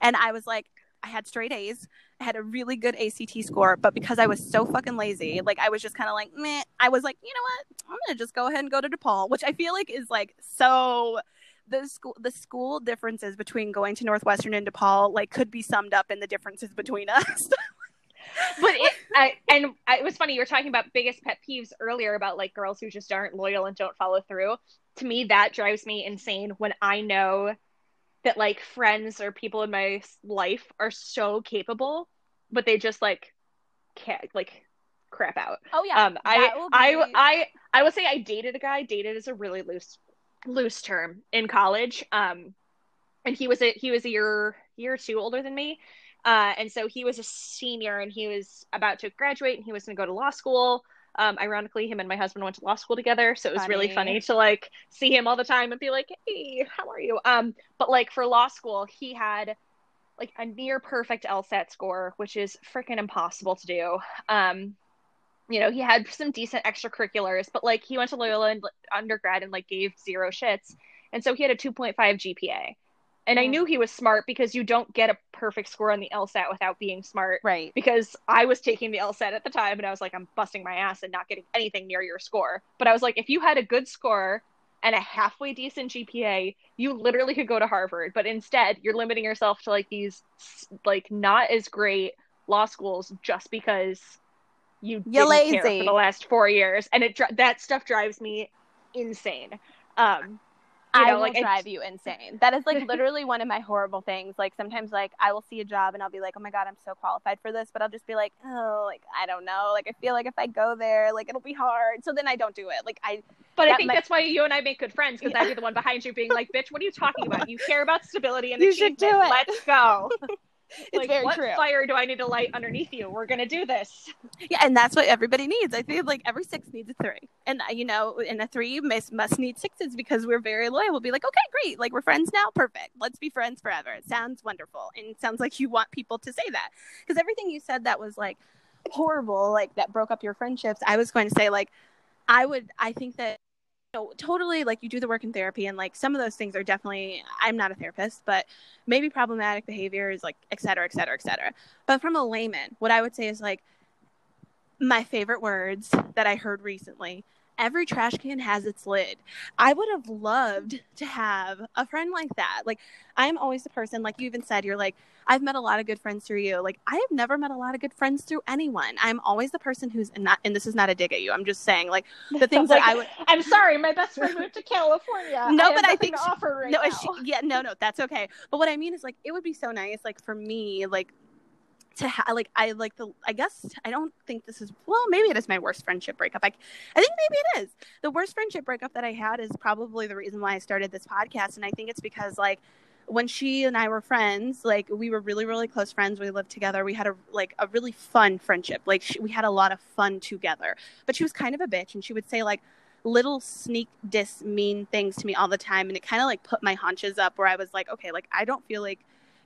And I was like, I had straight A's. I had a really good ACT score, but because I was so fucking lazy, like I was just kind of like, meh. I was like, you know what? I'm gonna just go ahead and go to DePaul, which I feel like is like so. The school, the school differences between going to Northwestern and DePaul, like, could be summed up in the differences between us. (laughs) but it, I, and it was funny you were talking about biggest pet peeves earlier about like girls who just aren't loyal and don't follow through. To me, that drives me insane when I know that like friends or people in my life are so capable, but they just like can't like crap out. Oh yeah. Um, I be... I I I would say I dated a guy. Dated is a really loose loose term in college. Um, and he was a he was a year year or two older than me. Uh, and so he was a senior and he was about to graduate and he was going to go to law school. Um, ironically, him and my husband went to law school together, so it was funny. really funny to like see him all the time and be like, "Hey, how are you?" Um, but like for law school, he had like a near perfect LSAT score, which is freaking impossible to do. Um, you know, he had some decent extracurriculars, but like he went to Loyola undergrad and like gave zero shits, and so he had a 2.5 GPA. And I knew he was smart because you don't get a perfect score on the LSAT without being smart. Right. Because I was taking the LSAT at the time and I was like, I'm busting my ass and not getting anything near your score. But I was like, if you had a good score and a halfway decent GPA, you literally could go to Harvard. But instead, you're limiting yourself to like these like not as great law schools just because you You're lazy. for the last four years, and it that stuff drives me insane. Um, you know, I will like, drive you insane. That is like literally one of my horrible things. Like sometimes, like I will see a job and I'll be like, "Oh my god, I'm so qualified for this," but I'll just be like, "Oh, like I don't know. Like I feel like if I go there, like it'll be hard." So then I don't do it. Like I. But I think that's why you and I make good friends because yeah. I'd be the one behind you being like, "Bitch, what are you talking about? You care about stability (laughs) and you achievement. Should do it. Let's go." (laughs) it's like, very what true. fire do I need to light underneath you? We're gonna do this. (laughs) Yeah, and that's what everybody needs. I feel like every six needs a three, and uh, you know, in a three must must need sixes because we're very loyal. We'll be like, okay, great, like we're friends now, perfect. Let's be friends forever. It sounds wonderful, and it sounds like you want people to say that because everything you said that was like horrible, like that broke up your friendships. I was going to say like, I would, I think that know, totally like you do the work in therapy and like some of those things are definitely i'm not a therapist but maybe problematic behaviors like et cetera et cetera et cetera. But from a layman what i would say is like my favorite words that i heard recently every trash can has its lid. I would have loved to have a friend like that. Like, I'm always the person, like you even said, you're like, I've met a lot of good friends through you. Like, I have never met a lot of good friends through anyone. I'm always the person who's not, and this is not a dig at you. I'm just saying, like, (laughs) the things like, that I would. I'm sorry, my best friend moved to California. (laughs) No, I but I think. She, right no, she, yeah, no, no, that's okay. But what I mean is, like, it would be so nice, like, for me, like, to ha- like I like the I guess I don't think this is well maybe it is my worst friendship breakup. I I think maybe it is. The worst friendship breakup that I had is probably the reason why I started this podcast and I think it's because like when she and I were friends, like we were really really close friends. We lived together. We had a like a really fun friendship. Like she, we had a lot of fun together. But she was kind of a bitch and she would say like little sneak diss mean things to me all the time and it kind of like put my haunches up where I was like, okay, like I don't feel like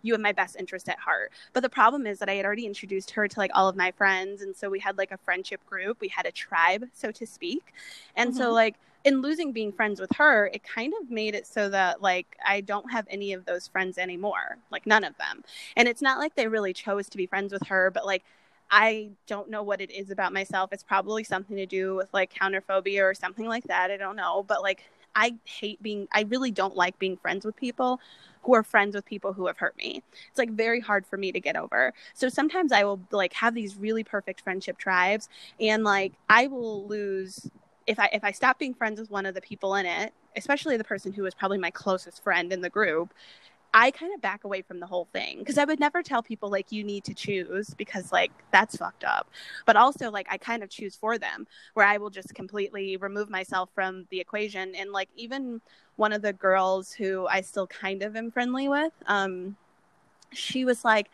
you have my best interest at heart. But the problem is that I had already introduced her to like all of my friends. And so we had like a friendship group, we had a tribe, so to speak. And mm-hmm. so, like, in losing being friends with her, it kind of made it so that like I don't have any of those friends anymore, like none of them. And it's not like they really chose to be friends with her, but like I don't know what it is about myself. It's probably something to do with like counterphobia or something like that. I don't know, but like I hate being I really don't like being friends with people who are friends with people who have hurt me. It's like very hard for me to get over. So sometimes I will like have these really perfect friendship tribes and like I will lose if I if I stop being friends with one of the people in it, especially the person who was probably my closest friend in the group, I kind of back away from the whole thing because I would never tell people like you need to choose because like that's fucked up. But also like I kind of choose for them where I will just completely remove myself from the equation and like even one of the girls who I still kind of am friendly with, um she was like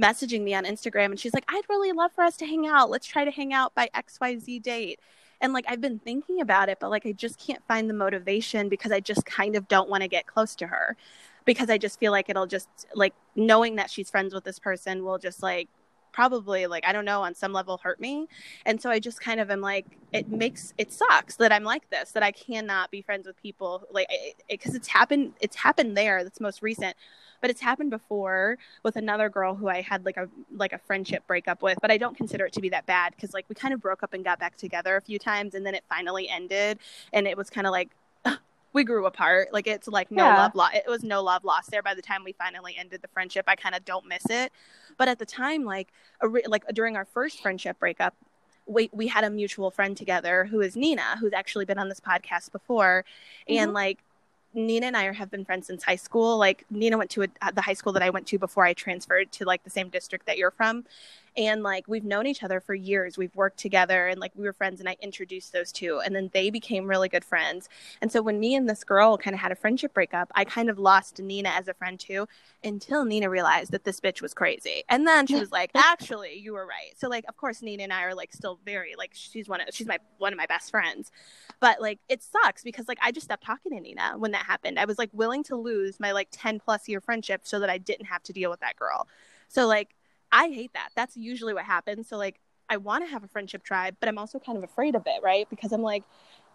messaging me on Instagram and she's like I'd really love for us to hang out. Let's try to hang out by XYZ date. And like I've been thinking about it, but like I just can't find the motivation because I just kind of don't want to get close to her because I just feel like it'll just like knowing that she's friends with this person will just like probably like I don't know on some level hurt me. And so I just kind of am like it makes it sucks that I'm like this that I cannot be friends with people like because it, it's happened it's happened there that's most recent but it's happened before with another girl who I had like a like a friendship breakup with but I don't consider it to be that bad because like we kind of broke up and got back together a few times and then it finally ended and it was kind of like we grew apart. Like it's like no yeah. love lost. It was no love lost there by the time we finally ended the friendship. I kind of don't miss it, but at the time, like a re- like during our first friendship breakup, we we had a mutual friend together who is Nina, who's actually been on this podcast before, mm-hmm. and like Nina and I have been friends since high school. Like Nina went to a, the high school that I went to before I transferred to like the same district that you're from, and like we've known each other for years. We've worked together and like we were friends and i introduced those two and then they became really good friends. And so when me and this girl kind of had a friendship breakup i kind of lost nina as a friend too until nina realized that this bitch was crazy. And then she (laughs) was like actually you were right. So like of course nina and i are like still very like she's one of she's my one of my best friends. But like it sucks because like i just stopped talking to nina when that happened. I was like willing to lose my like 10 plus year friendship so that i didn't have to deal with that girl. So like I hate that. That's usually what happens. So like I want to have a friendship tribe, but I'm also kind of afraid of it, right? Because I'm like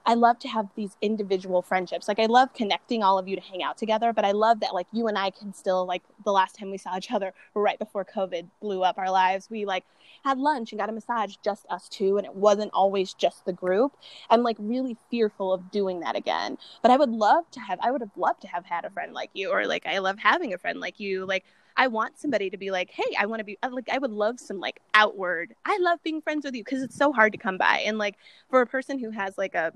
I love to have these individual friendships. Like I love connecting all of you to hang out together, but I love that like you and I can still like the last time we saw each other right before COVID blew up our lives, we like had lunch and got a massage just us two and it wasn't always just the group. I'm like really fearful of doing that again. But I would love to have I would have loved to have had a friend like you or like I love having a friend like you. Like I want somebody to be like, hey, I want to be uh, like, I would love some like outward. I love being friends with you because it's so hard to come by. And like for a person who has like a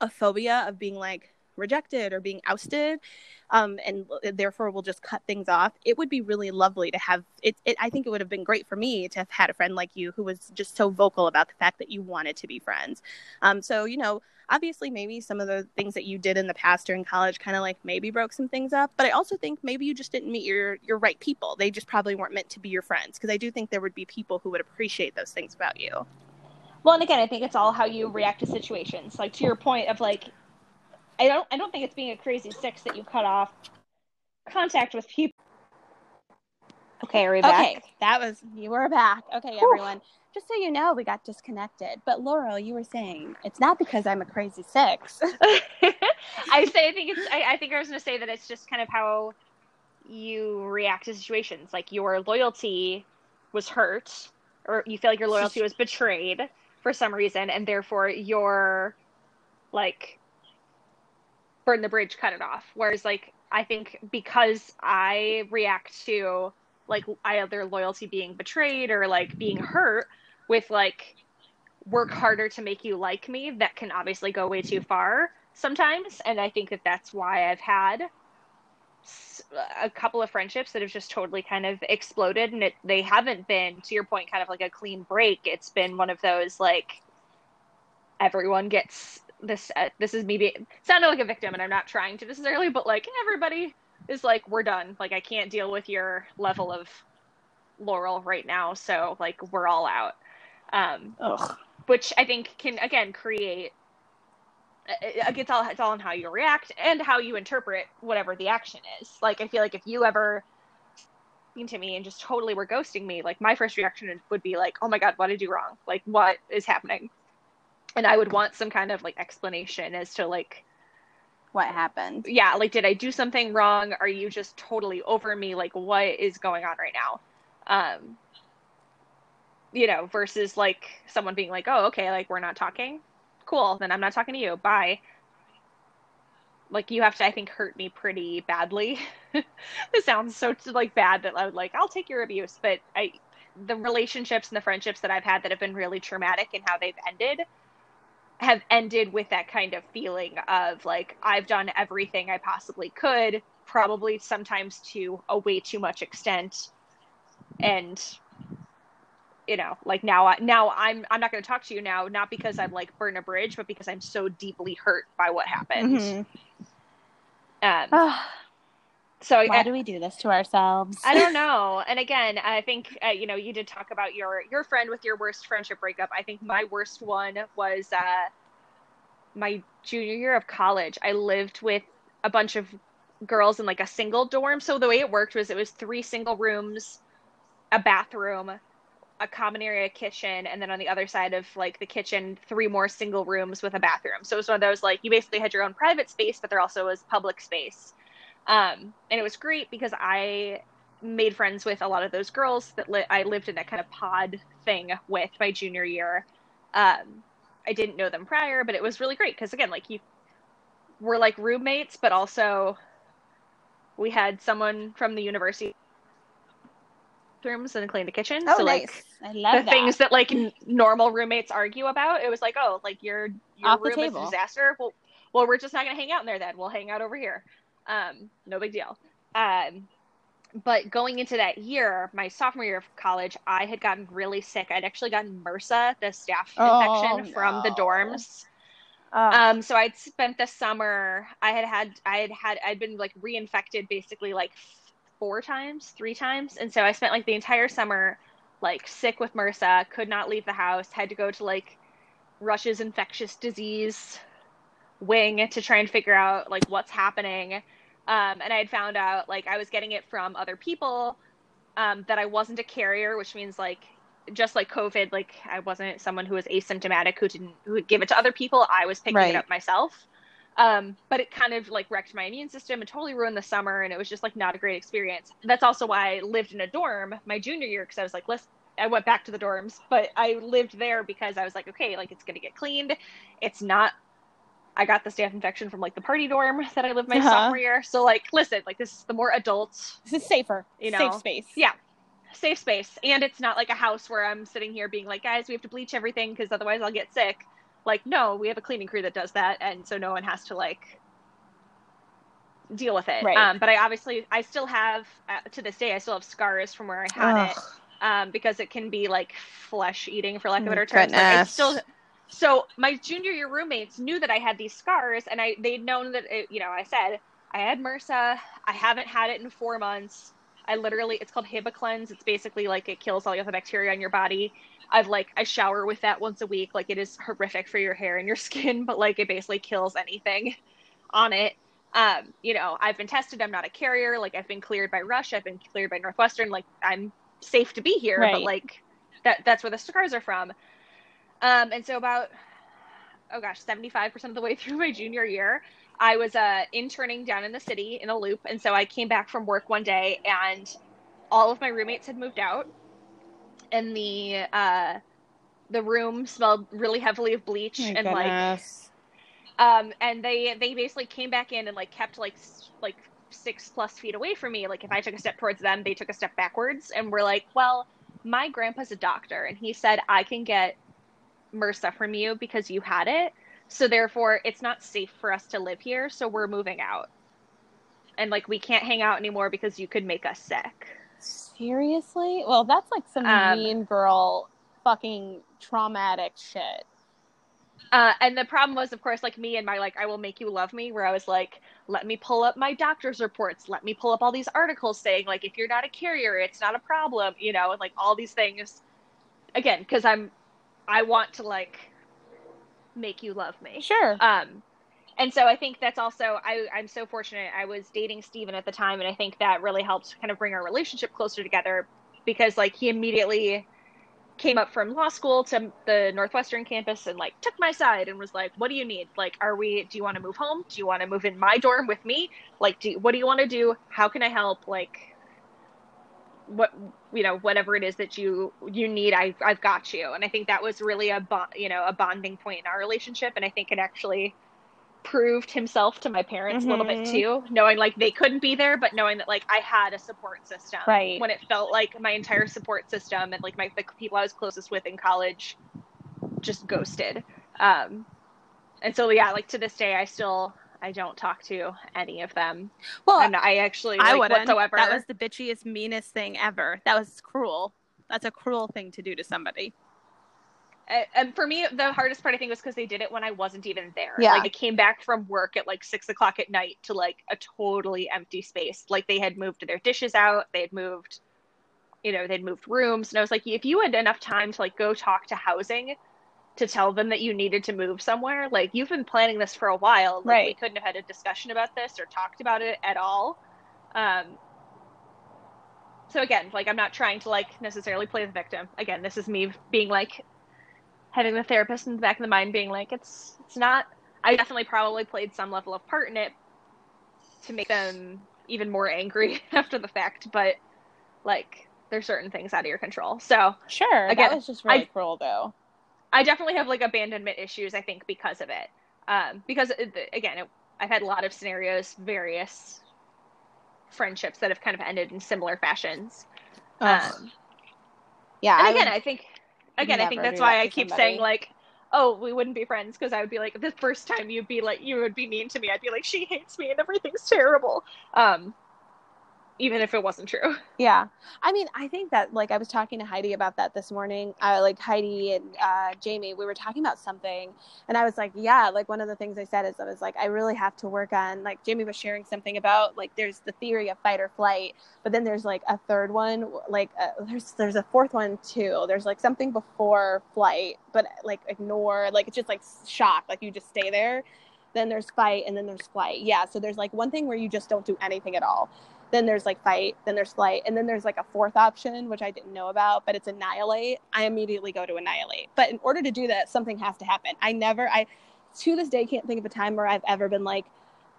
a phobia of being like rejected or being ousted um, and therefore will just cut things off. It would be really lovely to have it, it, i think it would have been great for me to have had a friend like you who was just so vocal about the fact that you wanted to be friends. Um, so you know obviously maybe some of the things that you did in the past during college kind of like maybe broke some things up but i also think maybe you just didn't meet your your right people. They just probably weren't meant to be your friends because i do think there would be people who would appreciate those things about you. Well and again i think it's all how you react to situations. Like to your point of like i don't i don't think it's being a crazy six that you cut off contact with people okay are we back okay that was you were back okay Whew. everyone just so you know, we got disconnected. But Laurel, you were saying it's not because I'm a crazy six. (laughs) (laughs) I say I think it's I, I think I was gonna say that it's just kind of how you react to situations. Like your loyalty was hurt, or you feel like your loyalty (laughs) was betrayed for some reason, and therefore your like burn the bridge, cut it off. Whereas like I think because I react to like either loyalty being betrayed or like being hurt, with like work harder to make you like me that can obviously go way too far sometimes. And i think that that's why i've had a couple of friendships that have just totally kind of exploded. And it they haven't been to your point kind of like a clean break. It's been one of those like everyone gets this uh, this is me being sounding like a victim and i'm not trying to necessarily but like everybody is like we're done like i can't deal with your level of laurel right now so like we're all out um Ugh. which i think can again create it's all it's all on how you react and how you interpret whatever the action is. Like I feel like if you ever mean to me and just totally were ghosting me, like my first reaction would be like, "Oh my god, what did I do wrong? Like what is happening?" And I would want some kind of like explanation as to like What happened? yeah, like did I do something wrong? Are you just totally over me? Like what is going on right now? Um you know, versus like someone being like, "Oh, okay, like we're not talking." Cool, then I'm not talking to you. Bye. Like you have to I think hurt me pretty badly. (laughs) this sounds so like bad that I would like, "I'll take your abuse," but I the relationships and the friendships that I've had that have been really traumatic and how they've ended have ended with that kind of feeling of like I've done everything I possibly could, probably sometimes to a way too much extent, and you know, like now I now I'm I'm not going to talk to you now, not because I'm like burn a bridge, but because I'm so deeply hurt by what happened. Mhm. Um, so Why I, do we do this to ourselves? I don't know. And again, I think uh, you know you did talk about your your friend with your worst friendship breakup. I think my worst one was uh, my junior year of college. I lived with a bunch of girls in like a single dorm. So the way it worked was it was three single rooms, a bathroom, a common area kitchen, and then on the other side of like the kitchen, three more single rooms with a bathroom. So it was one of those like you basically had your own private space, but there also was public space. Um, and it was great because I made friends with a lot of those girls that li- I lived in that kind of pod thing with my junior year. Um, I didn't know them prior, but it was really great because again, like you were like roommates, but also we had someone from the university rooms and clean the kitchen. Oh, so nice. like I the love that. things that like n- normal roommates argue about, it was like, oh, like your your Off room is a disaster. Well, well, we're just not gonna hang out in there then. We'll hang out over here. Um, no big deal. Um, but going into that year, my sophomore year of college, I had gotten really sick. I'd actually gotten MRSA, the staph Oh, infection from the dorms. Ugh. Um, so I'd spent the summer. I had had. I had had. I'd been like reinfected basically like four times, three times, and so I spent like the entire summer like sick with MRSA. Could not leave the house. Had to go to like Rush's infectious disease wing to try and figure out like what's happening. Um, and I had found out like I was getting it from other people. Um, that I wasn't a carrier, which means like just like COVID, like I wasn't someone who was asymptomatic who didn't who would give it to other people. I was picking Right. it up myself. Um, but it kind of like wrecked my immune system and totally ruined the summer, and it was just like not a great experience. That's also why I lived in a dorm my junior year because I was like, let's. I went back to the dorms, but I lived there because I was like, okay, like it's gonna get cleaned. It's not. I got the staph infection from like the party dorm that I lived my Uh-huh. sophomore year. So like, listen, like this is the more adults this is safer. you know, Safe space. Yeah. safe space and it's not like a house where i'm sitting here being like guys we have to bleach everything because otherwise i'll get sick like no we have a cleaning crew that does that and so no one has to like deal with it Right. um, but i obviously i still have uh, to this day i still have scars from where i had it um, because it can be like flesh eating for lack of a Oh, better term. Like, I still so my junior year roommates knew that I had these scars, and I they'd known that it, you know I said I had MRSA. I haven't had it in four months. I literally it's called Hibiclens. It's basically like it kills all the other bacteria on your body. I've like I shower with that once a week. Like it is horrific for your hair and your (laughs) skin, but like it basically kills anything on it. Um, you know, I've been tested. I'm not a carrier. Like I've been cleared by Rush. I've been cleared by Northwestern. Like I'm safe to be here, but like that that's where the scars are from. Um, and so about oh gosh, 75% of the way (laughs) through my junior year, I was uh interning down in the city in a loop, and so I came back from work one day and all of my roommates had moved out. And the uh the room smelled really heavily of bleach My and like um and they they basically came back in and like kept like like six plus feet away from me. Like if i took a step towards them they took a step backwards. And were like well my grandpa's a doctor and he said i can get mrsa from you because you had it so therefore it's not safe for us to live here so we're moving out and like we can't hang out anymore because you could make us sick. Seriously? Well, that's like some Um, mean girl fucking traumatic shit. Uh, and the problem was, of course, like me and my like, I will make you love me, where I was like, let me pull up my doctor's reports, let me pull up all these articles saying like, if you're not a carrier, it's not a problem, you know, and like all these things. Again, because I'm, I want to like make you love me. Sure. Um, and so I think that's also I I'm so fortunate. I was dating Steven at the time, and I think that really helped kind of bring our relationship closer together because like he immediately came up from law school to the Northwestern campus and like took my side and was like, "What do you need? Like, are we? Do you want to move home? Do you want to move in my dorm with me? Like, do what do you want to do? How can I help? Like." What you know whatever it is that you you need I I've got you and I think that was really a bond you know a bonding point in our relationship and I think it actually proved himself to my parents a little bit Mhm. too knowing like they couldn't be there but knowing that like I had a support system Right. when it felt like my entire support system and like my the people I was closest with in college just ghosted um and so yeah like to this day I still I don't talk to any of them Well, and I actually I like wouldn't. whatsoever That was the bitchiest, meanest thing ever. That was cruel. That's a cruel thing to do to somebody. And for me the hardest part i think was because they did it when i wasn't even there Yeah. like i came back from work at like six o'clock at night to like a totally empty space like they had moved their dishes out they had moved you know they'd moved rooms and i was like if you had enough time to like go talk to housing to tell them that you needed to move somewhere. Like you've been planning this for a while. Like we couldn't have had a discussion about this or talked about it at all. Um so again like i'm not trying to like necessarily play the victim. Again this is me being like having the therapist in the back of the mind being like it's it's not i definitely probably played some level of part in it to make them even more angry (laughs) after the fact but like there's certain things out of your control. So Sure. Again, that was just really I- cruel, though. I definitely have like abandonment issues i think because of it um because again it, i've had a lot of scenarios various friendships that have kind of ended in similar fashions um, yeah. and I again i think again i think that's do why that i keep somebody. saying like oh we wouldn't be friends because i would be like the first time you'd be like you would be mean to me i'd be like she hates me and everything's terrible um even if it wasn't true (laughs) Yeah. I mean, I think that, like, I was talking to Heidi about that this morning. Uh, like, Heidi and uh, Jamie, we were talking about something. And I was like, yeah, like, one of the things I said is I was like, I really have to work on, like, Jamie was sharing something about, like, there's the theory of fight or flight, but then there's, like, a third one. Like, uh, there's, there's a fourth one, too. There's, like, something before flight, but, like, ignore, like, it's just, like, shock. Like, you just stay there. Then there's fight, and then there's flight. Yeah. So there's, like, one thing where you just don't do anything at all then there's like fight, then there's flight, and then there's like a fourth option, which I didn't know about, but it's annihilate. I immediately go to annihilate. But in order to do that, something has to happen. I never, I to this day can't think of a time where I've ever been like,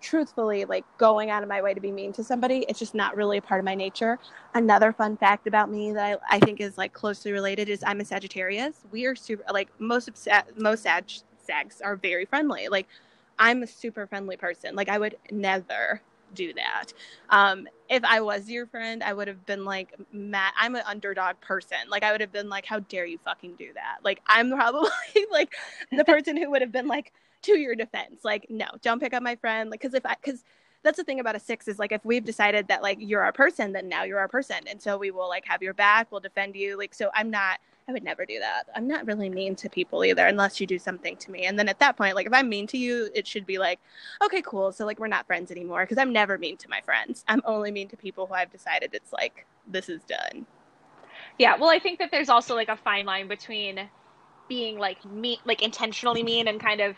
truthfully, like going out of my way to be mean to somebody. It's just not really a part of my nature. Another fun fact about me that I, I think is like closely related is I'm a Sagittarius. We are super, like most most Sag, Sags are very friendly. Like I'm a super friendly person. Like I would never do that. Um, if I was your friend, I would have been like, Matt, I'm an underdog person. Like, I would have been like, how dare you fucking do that? Like, I'm (laughs) probably like the (laughs) person who would have been like, to your defense, like, no, don't pick up my friend. Like, cause if I, cause that's the thing about a six is like, if we've decided that like you're our person, then now you're our person. And so we will like have your back, we'll defend you. Like, so I'm not, I would never do that. I'm not really mean to people either, unless you do something to me. And then at that point, like if I'm mean to you, it should be like, okay, cool. So like we're not friends anymore because I'm never mean to my friends. I'm only mean to people who I've decided it's like this is done. yeah well i think that there's also like a fine line between being like mean like intentionally mean and kind of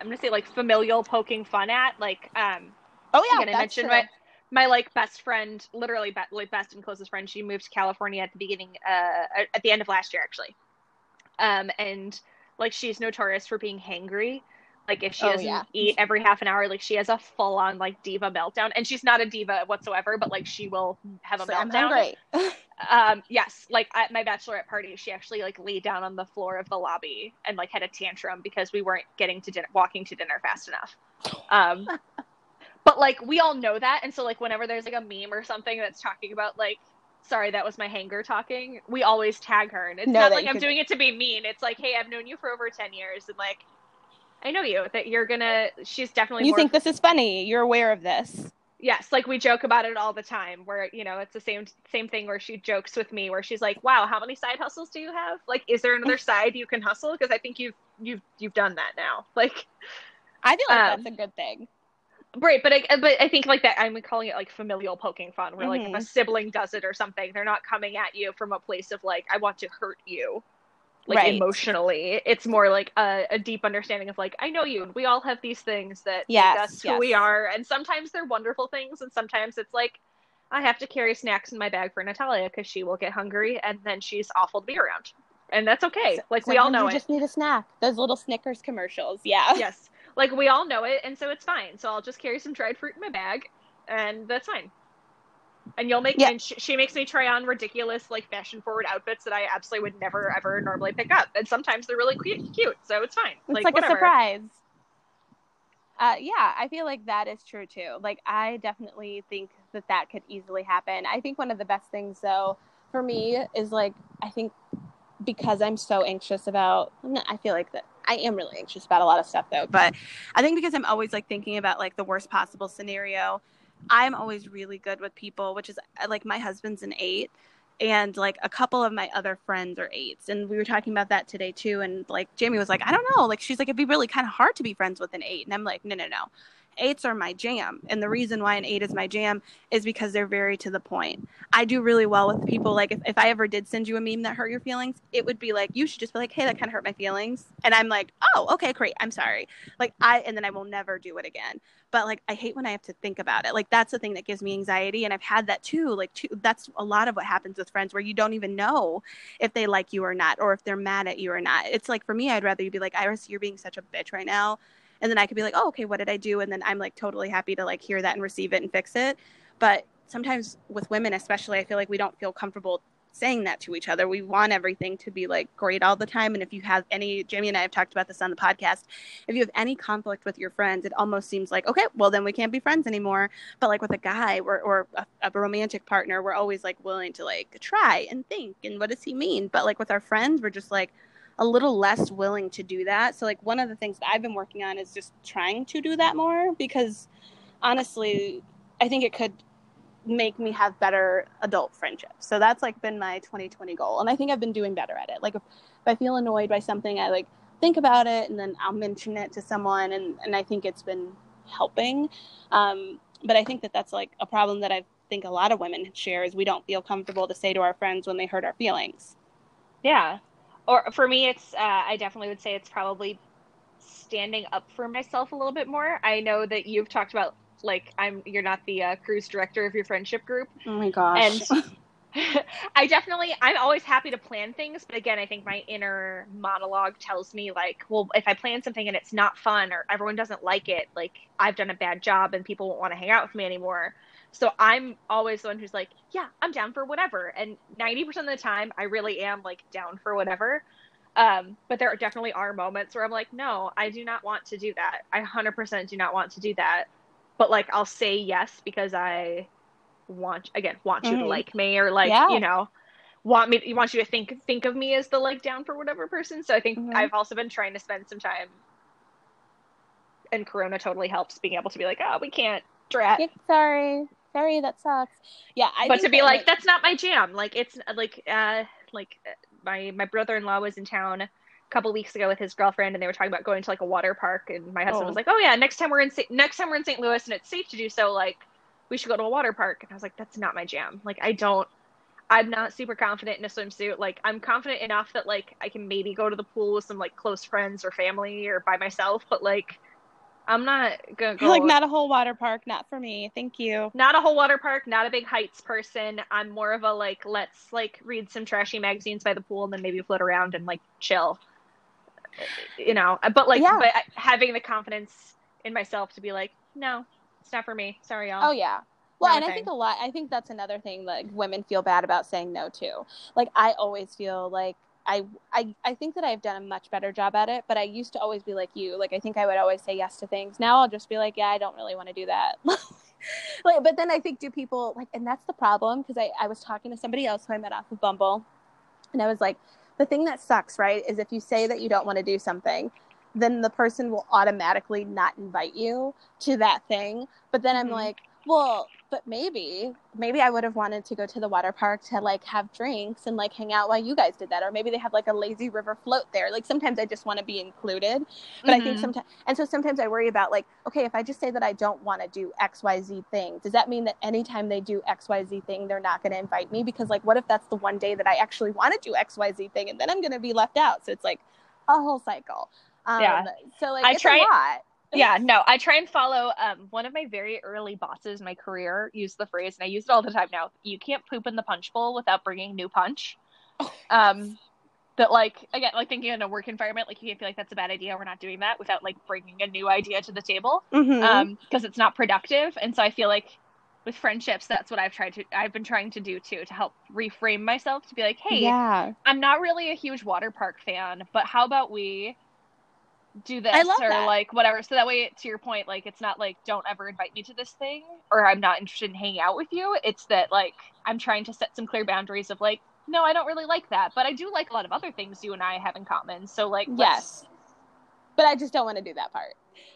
i'm gonna say like familial poking fun at like um Oh yeah, again, I mentioned my my like best friend, literally be- like best and closest friend. She moved to California at the beginning, uh, at the end of last year, actually. Um, and like she's notorious for being hangry. Like if she Oh, doesn't yeah. eat every half an hour, like she has a full on like diva meltdown. And she's not a diva whatsoever, but like she will have a So I'm meltdown. hungry. (laughs) Um, yes, like at my bachelorette party, she actually like laid down on the floor of the lobby and like had a tantrum because we weren't getting to dinner, walking to dinner fast enough. Um, (laughs) but like we all know that, and so like whenever there's like a meme or something that's talking about like, sorry, that was my hanger talking, we always tag her, and it's Know not like I'm could- doing it to be mean. It's like, hey, I've known you for over ten years, and like. I know you that you're gonna. She's definitely you more think this is funny? You're aware of this? Yes, like we joke about it all the time. Where you know it's the same same thing where she jokes with me, where she's like, "Wow, how many side hustles do you have? Like, is there another (laughs) side you can hustle? Because I think you've you've you've done that now. Like, I feel like Um, that's a good thing. Right? But I but I think like that. I'm calling it like familial poking fun, where like if a Mhm. sibling does it or something, they're not coming at you from a place of like I want to hurt you, like Right. emotionally. It's more like a, a deep understanding of like I know you. and We all have these things that Yes, us who we are, and sometimes they're wonderful things, and sometimes it's like I have to carry snacks in my bag for Natalia because she will get hungry, and then she's awful to be around, and that's okay. Like we all know you it. just need a snack. Those little Snickers commercials. Yeah. yes, like we all know it, and so it's fine. So I'll just carry some dried fruit in my bag, and that's fine. And you'll make Yeah. and sh- she makes me try on ridiculous like fashion forward outfits that I absolutely would never ever normally pick up, and sometimes they're really cute, cute so it's fine. It's like, whatever. a surprise. Uh, yeah, I feel like that is true too. Like, I definitely think that that could easily happen. I think one of the best things, though, for me is like, I think because I'm so anxious about, I feel like that I am really anxious about a lot of stuff, though, but I think because I'm always like thinking about like the worst possible scenario, I'm always really good with people, which is uh, like my husband's an eight and like a couple of my other friends are eights and we were talking about that today too and like jamie was like i don't know like she's like it'd be really kind of hard to be friends with an eight and i'm like no no no eights are my jam and the reason why an eight is my jam is because they're very to the point. I do really well with people like if, if i ever did send you a meme that hurt your feelings it would be like you should just be like hey that kind of hurt my feelings and i'm like oh okay great i'm sorry. Like i and then i will never do it again. But like i hate when i have to think about it. Like that's the thing that gives me anxiety and i've had that too like too, that's a lot of what happens with friends where you don't even know if they like you or not or if they're mad at you or not. It's like for me i'd rather you be like iris you're being such a bitch right now and then i could be like oh okay what did i do and then i'm like totally happy to like hear that and receive it and fix it but sometimes with women especially i feel like we don't feel comfortable saying that to each other. We want everything to be like great all the time. And if you have any, Jamie and I have talked about this on the podcast, if you have any conflict with your friends, it almost seems like, okay, well, then we can't be friends anymore. But like with a guy or, or a, a romantic partner, we're always like willing to like try and think and what does he mean? But like with our friends, we're just like, a little less willing to do that. So like one of the things that I've been working on is just trying to do that more because honestly, I think it could make me have better adult friendships. So that's like been my 2020 goal. And I think I've been doing better at it. Like if, I feel annoyed by something, I like think about it and then I'll mention it to someone. And, and I think it's been helping. Um, but I think that that's like a problem that I think a lot of women share is we don't feel comfortable to say to our friends when they hurt our feelings. Yeah. Or for me, it's, uh, I definitely would say it's probably standing up for myself a little bit more. I know that you've talked about like I'm you're not the uh, cruise director of your friendship group. Oh my gosh. And (laughs) I definitely I'm always happy to plan things, but again, I think my inner monologue tells me like, well, if I plan something and it's not fun or everyone doesn't like it, like I've done a bad job and people won't want to hang out with me anymore. So I'm always the one who's like, yeah, I'm down for whatever. And 90% of the time I really am like down for whatever. Um, but there definitely are moments where I'm like, no, I do not want to do that. I 100% do not want to do that. But like, I'll say yes because I want, again, want you to Mhm. like me or like, Yeah. you know, want me, want you to think, think of me as the like down for whatever person. So I think Mhm. I've also been trying to spend some time and Corona totally helps being able to be like, oh, we can't drat. Sorry. Sorry, that sucks. Yeah, I but to be that, like, that's not my jam. Like it's like, uh, like uh, my, my brother-in-law was in town a couple weeks ago with his girlfriend and they were talking about going to like a water park and my husband Oh. was like oh yeah next time we're in Sa- next time we're in st louis and it's safe to do so like we should go to a water park and i was like that's not my jam like i don't i'm not super confident in a swimsuit like i'm confident enough that like i can maybe go to the pool with some like close friends or family or by myself but like i'm not gonna go like not a whole water park, not for me. Thank you. not a whole water park, not a big heights person. I'm more of a like let's like read some trashy magazines by the pool and then maybe float around and like chill. You know, but like Yeah. but having the confidence in myself to be like, no, it's not for me. Sorry, y'all. Oh yeah. Well, Not and I think a lot. I think that's another thing like women feel bad about saying no to. Like I always feel like I I I think that I've done a much better job at it, but I used to always be like you. Like I think I would always say yes to things. Now I'll just be like, yeah, I don't really want to do that. (laughs) like, but then I think do people like, and that's the problem because I I was talking to somebody else who I met off of Bumble, and I was like, the thing that sucks, right, is if you say that you don't want to do something, then the person will automatically not invite you to that thing. But then I'm Mhm. like, Well, but maybe, maybe I would have wanted to go to the water park to like have drinks and like hang out while you guys did that. Or maybe they have like a lazy river float there. Like sometimes I just want to be included. But I think Mhm. sometimes, and so sometimes I worry about like, okay, if I just say that I don't want to do XYZ thing, does that mean that anytime they do XYZ thing, they're not going to invite me? Because like, what if that's the one day that I actually want to do XYZ thing and then I'm going to be left out? So it's like a whole cycle. Um, Yeah. So like, I it's try- a lot. Yeah no i try and follow um one of my very early bosses in my career used the phrase and i use it all the time now you can't poop in the punch bowl without bringing new punch (laughs) um that like again like thinking in a work environment like you can't feel like that's a bad idea we're not doing that without like bringing a new idea to the table Mhm. um because it's not productive and so i feel like with friendships that's what i've tried to i've been trying to do too to help reframe myself to be like hey yeah. I'm not really a huge water park fan, but how about we do this or that. like whatever. So that way, to your point, like it's not like don't ever invite me to this thing or I'm not interested in hanging out with you. It's that like I'm trying to set some clear boundaries of like, no, I don't really like that, but I do like a lot of other things you and I have in common. So like, Yes. But I just don't want to do that part.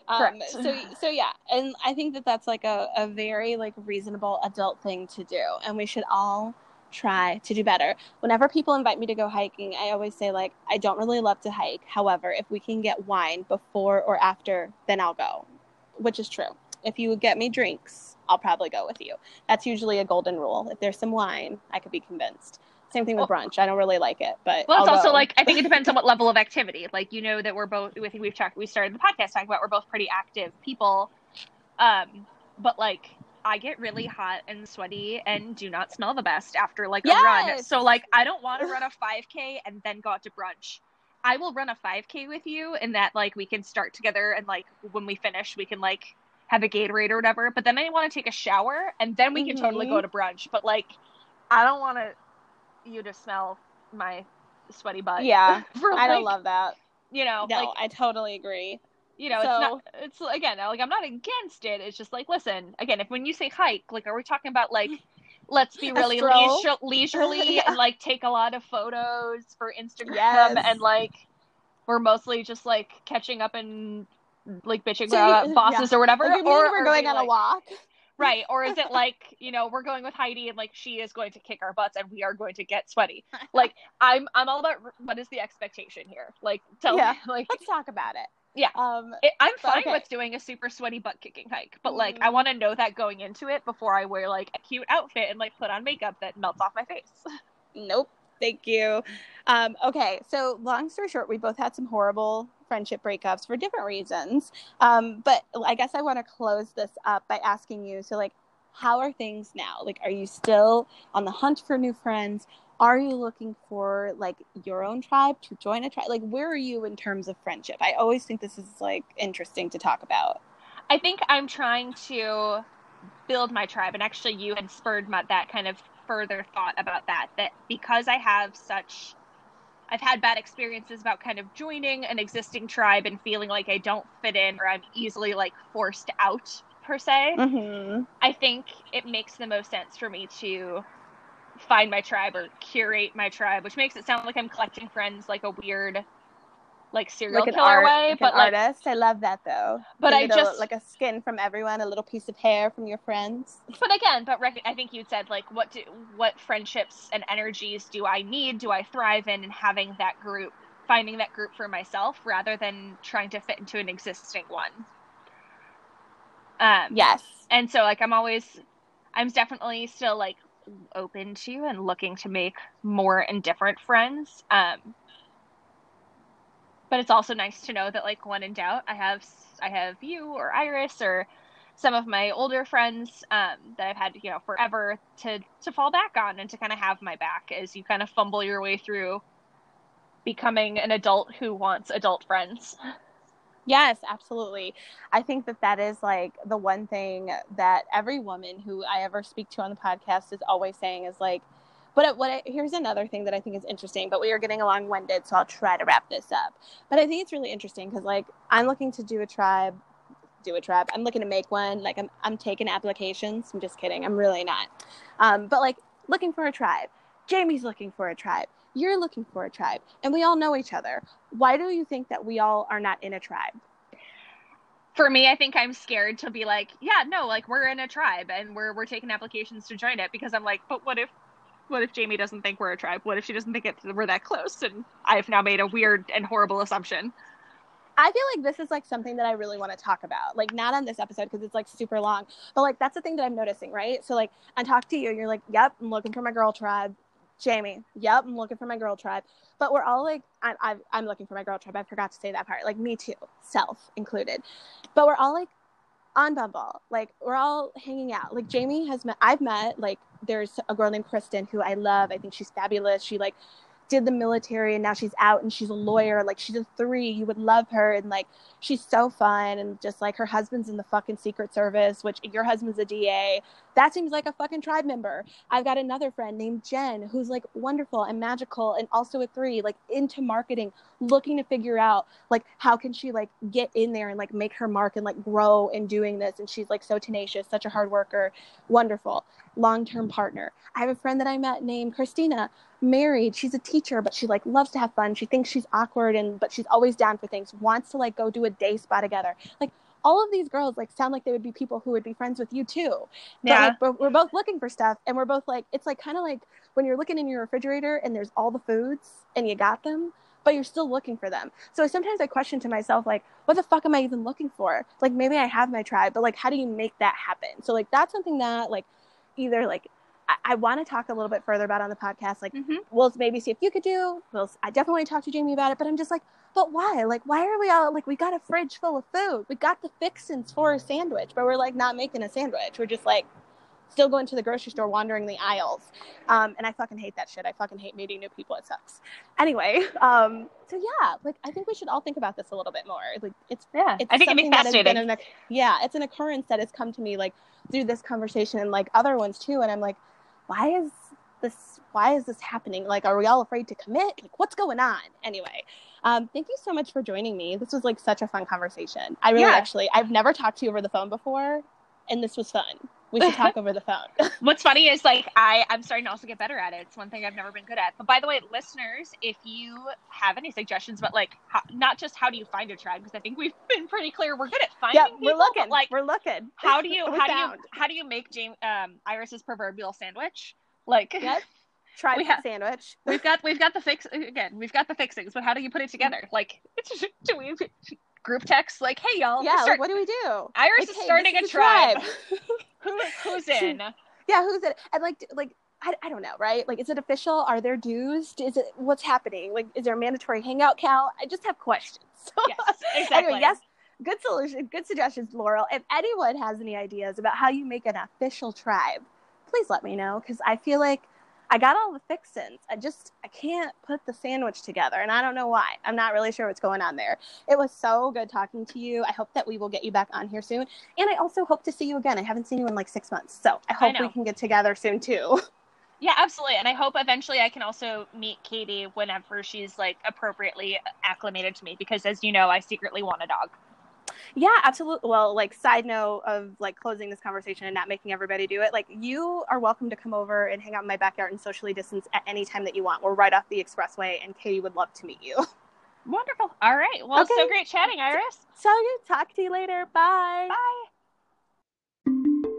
Um, Correct. so, so yeah, and I think that that's like a, a very like reasonable adult thing to do, and we should all try to do better. Whenever people invite me to go hiking, I always say like I don't really love to hike. However, if we can get wine before or after, then I'll go, which is true. If you would get me drinks, I'll probably go with you. That's usually a golden rule. If there's some wine, I could be convinced. Same thing with brunch. I don't really like it, but Well, it's I'll also go. like I think it depends on what (laughs) level of activity. Like you know that we're both. I think we've talked. We started the podcast talking about we're both pretty active people. Um, but like I get really hot and sweaty and do not smell the best after like a run. So like I don't want to run a (laughs) 5K and then go out to brunch. I will run a 5K with you, and that like we can start together, and like when we finish, we can like have a Gatorade or whatever. But then I want to take a shower, and then we can totally Mhm. go to brunch. But like, I don't want to you to smell my sweaty butt. yeah, (laughs) for, I don't love that. you know, No, like I totally agree. You know, so- it's not. It's again, like I'm not against it. It's just like, listen, again, if when you say hike, like, are we talking about like, let's be really leisure, leisurely Yeah. (laughs) and like take a lot of photos for Instagram Yes. and like we're mostly just like catching up and like bitching So you- about bosses or whatever, Like, or we're going we, on a walk. Right. Or is it (laughs) like, you know, we're going with Heidi and like she is going to kick our butts and we are going to get sweaty. (laughs) Like I'm I'm all about what is the expectation here? Like tell Yeah. me like Let's talk about it. Yeah. Um. it, I'm fine okay. with doing a super sweaty butt kicking hike, but like I Mhm. want to know that going into it before I wear like a cute outfit and like put on makeup that melts off my face. (laughs) Nope. Thank you. Um. Okay. So long story short, we both had some horrible friendship breakups for different reasons. Um. But I guess I want to close this up by asking you. So like, how are things now? Like, are you still on the hunt for new friends? Are you looking for like your own tribe to join a tribe? Like, where are you in terms of friendship? I always think this is like interesting to talk about. I think I'm trying to build my tribe, and actually, you had spurred my, that kind of further thought about that. That because I have such, I've had bad experiences about kind of joining an existing tribe and feeling like I don't fit in or I'm easily like forced out per se. Mm-hmm. I think it makes the most sense for me to find my tribe or curate my tribe, which makes it sound like I'm collecting friends like a weird, like serial Like killer art, way. like but like, artist. I love that though. but I just like a skin from everyone, a little piece of hair from your friends. but again, but rec- I think you said like what do what friendships and energies do I need? Do I thrive in? And having that group, finding that group for myself rather than trying to fit into an existing one. Um, Yes. and so like I'm always, I'm definitely still like open to and looking to make more and different friends. Um, but it's also nice to know that like when in doubt, I have I have you or Iris or some of my older friends um, that I've had you know forever to to fall back on and to kind of have my back as you kind of fumble your way through becoming an adult who wants adult friends. (laughs) Yes, absolutely. I think that that is like the one thing that every woman who I ever speak to on the podcast is always saying is like, but what I, here's another thing that I think is interesting, but we are getting along winded, so I'll try to wrap this up. But I think it's really interesting because like I'm looking to do a tribe, do a tribe. I'm looking to make one. Like I'm, I'm taking applications. I'm just kidding. I'm really not. Um, but like looking for a tribe. Jamie's looking for a tribe. You're looking for a tribe, and we all know each other. Why do you think that we all are not in a tribe? for me, I think I'm scared to be like, yeah, no, like we're in a tribe and we're we're taking applications to join it because I'm like, but what if what if Jamie doesn't think we're a tribe? What if she doesn't think it, we're that close? And I've now made a weird and horrible assumption. I feel like this is like something that I really want to talk about. Like not on this episode because it's like super long, but like that's the thing that I'm noticing, right? So like I talk to you, you're like, "Yep, I'm looking for my girl tribe." Jamie, "Yep, I'm looking for my girl tribe." But we're all like, I'm I'm, I'm looking for my girl tribe. I forgot to say that part. Like me too, self included. But we're all like on Bumble. Like we're all hanging out. Like Jamie has met. I've met like there's a girl named Kristen who I love. I think she's fabulous. She like did the military and now she's out and she's a mm-hmm. lawyer. Like she's a three. You would love her and like she's so fun and just like her husband's in the fucking Secret Service, which your husband's a DA. That seems like a fucking tribe member. I've got another friend named Jen who's like wonderful and magical and also a three, like into marketing, looking to figure out like how can she like get in there and like make her mark and like grow in doing this. And she's like so tenacious, such a hard worker, wonderful long term partner. I have a friend that I met named Christina married she's a teacher but she like loves to have fun. She thinks she's awkward and but she's always down for things wants to like go do a day spa together. Like all of these girls like sound like they would be people who would be friends with you too. But, Yeah. like, we're, we're both looking for stuff and we're both like it's like kind of like when you're looking in your refrigerator and there's all the foods and you got them but you're still looking for them. So sometimes i question to myself like what the fuck am i even looking for? Like maybe i have my tribe but like how do you make that happen? So like that's something that like either like I, I want to talk a little bit further about on the podcast. Like, Mm-hmm. we'll maybe see if you could do. We'll. I definitely talk to Jamie about it, but I'm just like, but why? Like, why are we all like, we got a fridge full of food, we got the fixins for a sandwich, but we're like not making a sandwich. We're just like still going to the grocery store, wandering the aisles. Um, and I fucking hate that shit. I fucking hate meeting new people. It sucks. Anyway, (laughs) um, so yeah, like I think we should all think about this a little bit more. Like, it's Yeah, it's I think it'd be something that has been fascinating. an, yeah, it's an occurrence that has come to me like through this conversation and like other ones too. And I'm like, why is this? Why is this happening? Like, are we all afraid to commit? Like, what's going on? Anyway, um, thank you so much for joining me. This was like such a fun conversation. I really Yeah. actually, I've never talked to you over the phone before, and this was fun. We should talk over the phone. (laughs) What's funny is like I I'm starting to also get better at it. It's one thing I've never been good at. But by the way, listeners, if you have any suggestions, but like how, not just how do you find a tribe, because I think we've (laughs) been pretty clear we're good at finding yeah, people. we're looking. Like we're looking. how do you (laughs) how do you how do you make James um Iris's proverbial sandwich? Like Yep. Tribe We have- sandwich. we've got we've got the fix again we've got the fixings, but how do you put it together? Like do we group text like hey y'all yeah, start, like, what do we do? Iris Like, is hey, starting this a is tribe. (laughs) Who, who's in? yeah, who's it? And like, like I, I don't know, right? Like, is it official? Are there dues? Is it what's happening? Like, is there a mandatory hangout count? I just have questions. (laughs) Yes, exactly. anyway, yes, good solution, good suggestions, Laurel. If anyone has any ideas about how you make an official tribe, please let me know because I feel like I got all the fixins. I just I can't put the sandwich together, and I don't know why. I'm not really sure what's going on there. It was so good talking to you. I hope that we will get you back on here soon, and I also hope to see you again. I haven't seen you in like six months, so I hope we can get together soon too. (laughs) Yeah, absolutely. And I hope eventually I can also meet Katie whenever she's like appropriately acclimated to me because as you know, I secretly want a dog. Yeah, absolutely. Well, like side note of like closing this conversation and not making everybody do it. Like you are welcome to come over and hang out in my backyard and socially distance at any time that you want. We're right off the expressway, and Katie would love to meet you. Wonderful. All right. Well, Okay. so great chatting, Iris. So good. Talk to you later. Bye. Bye.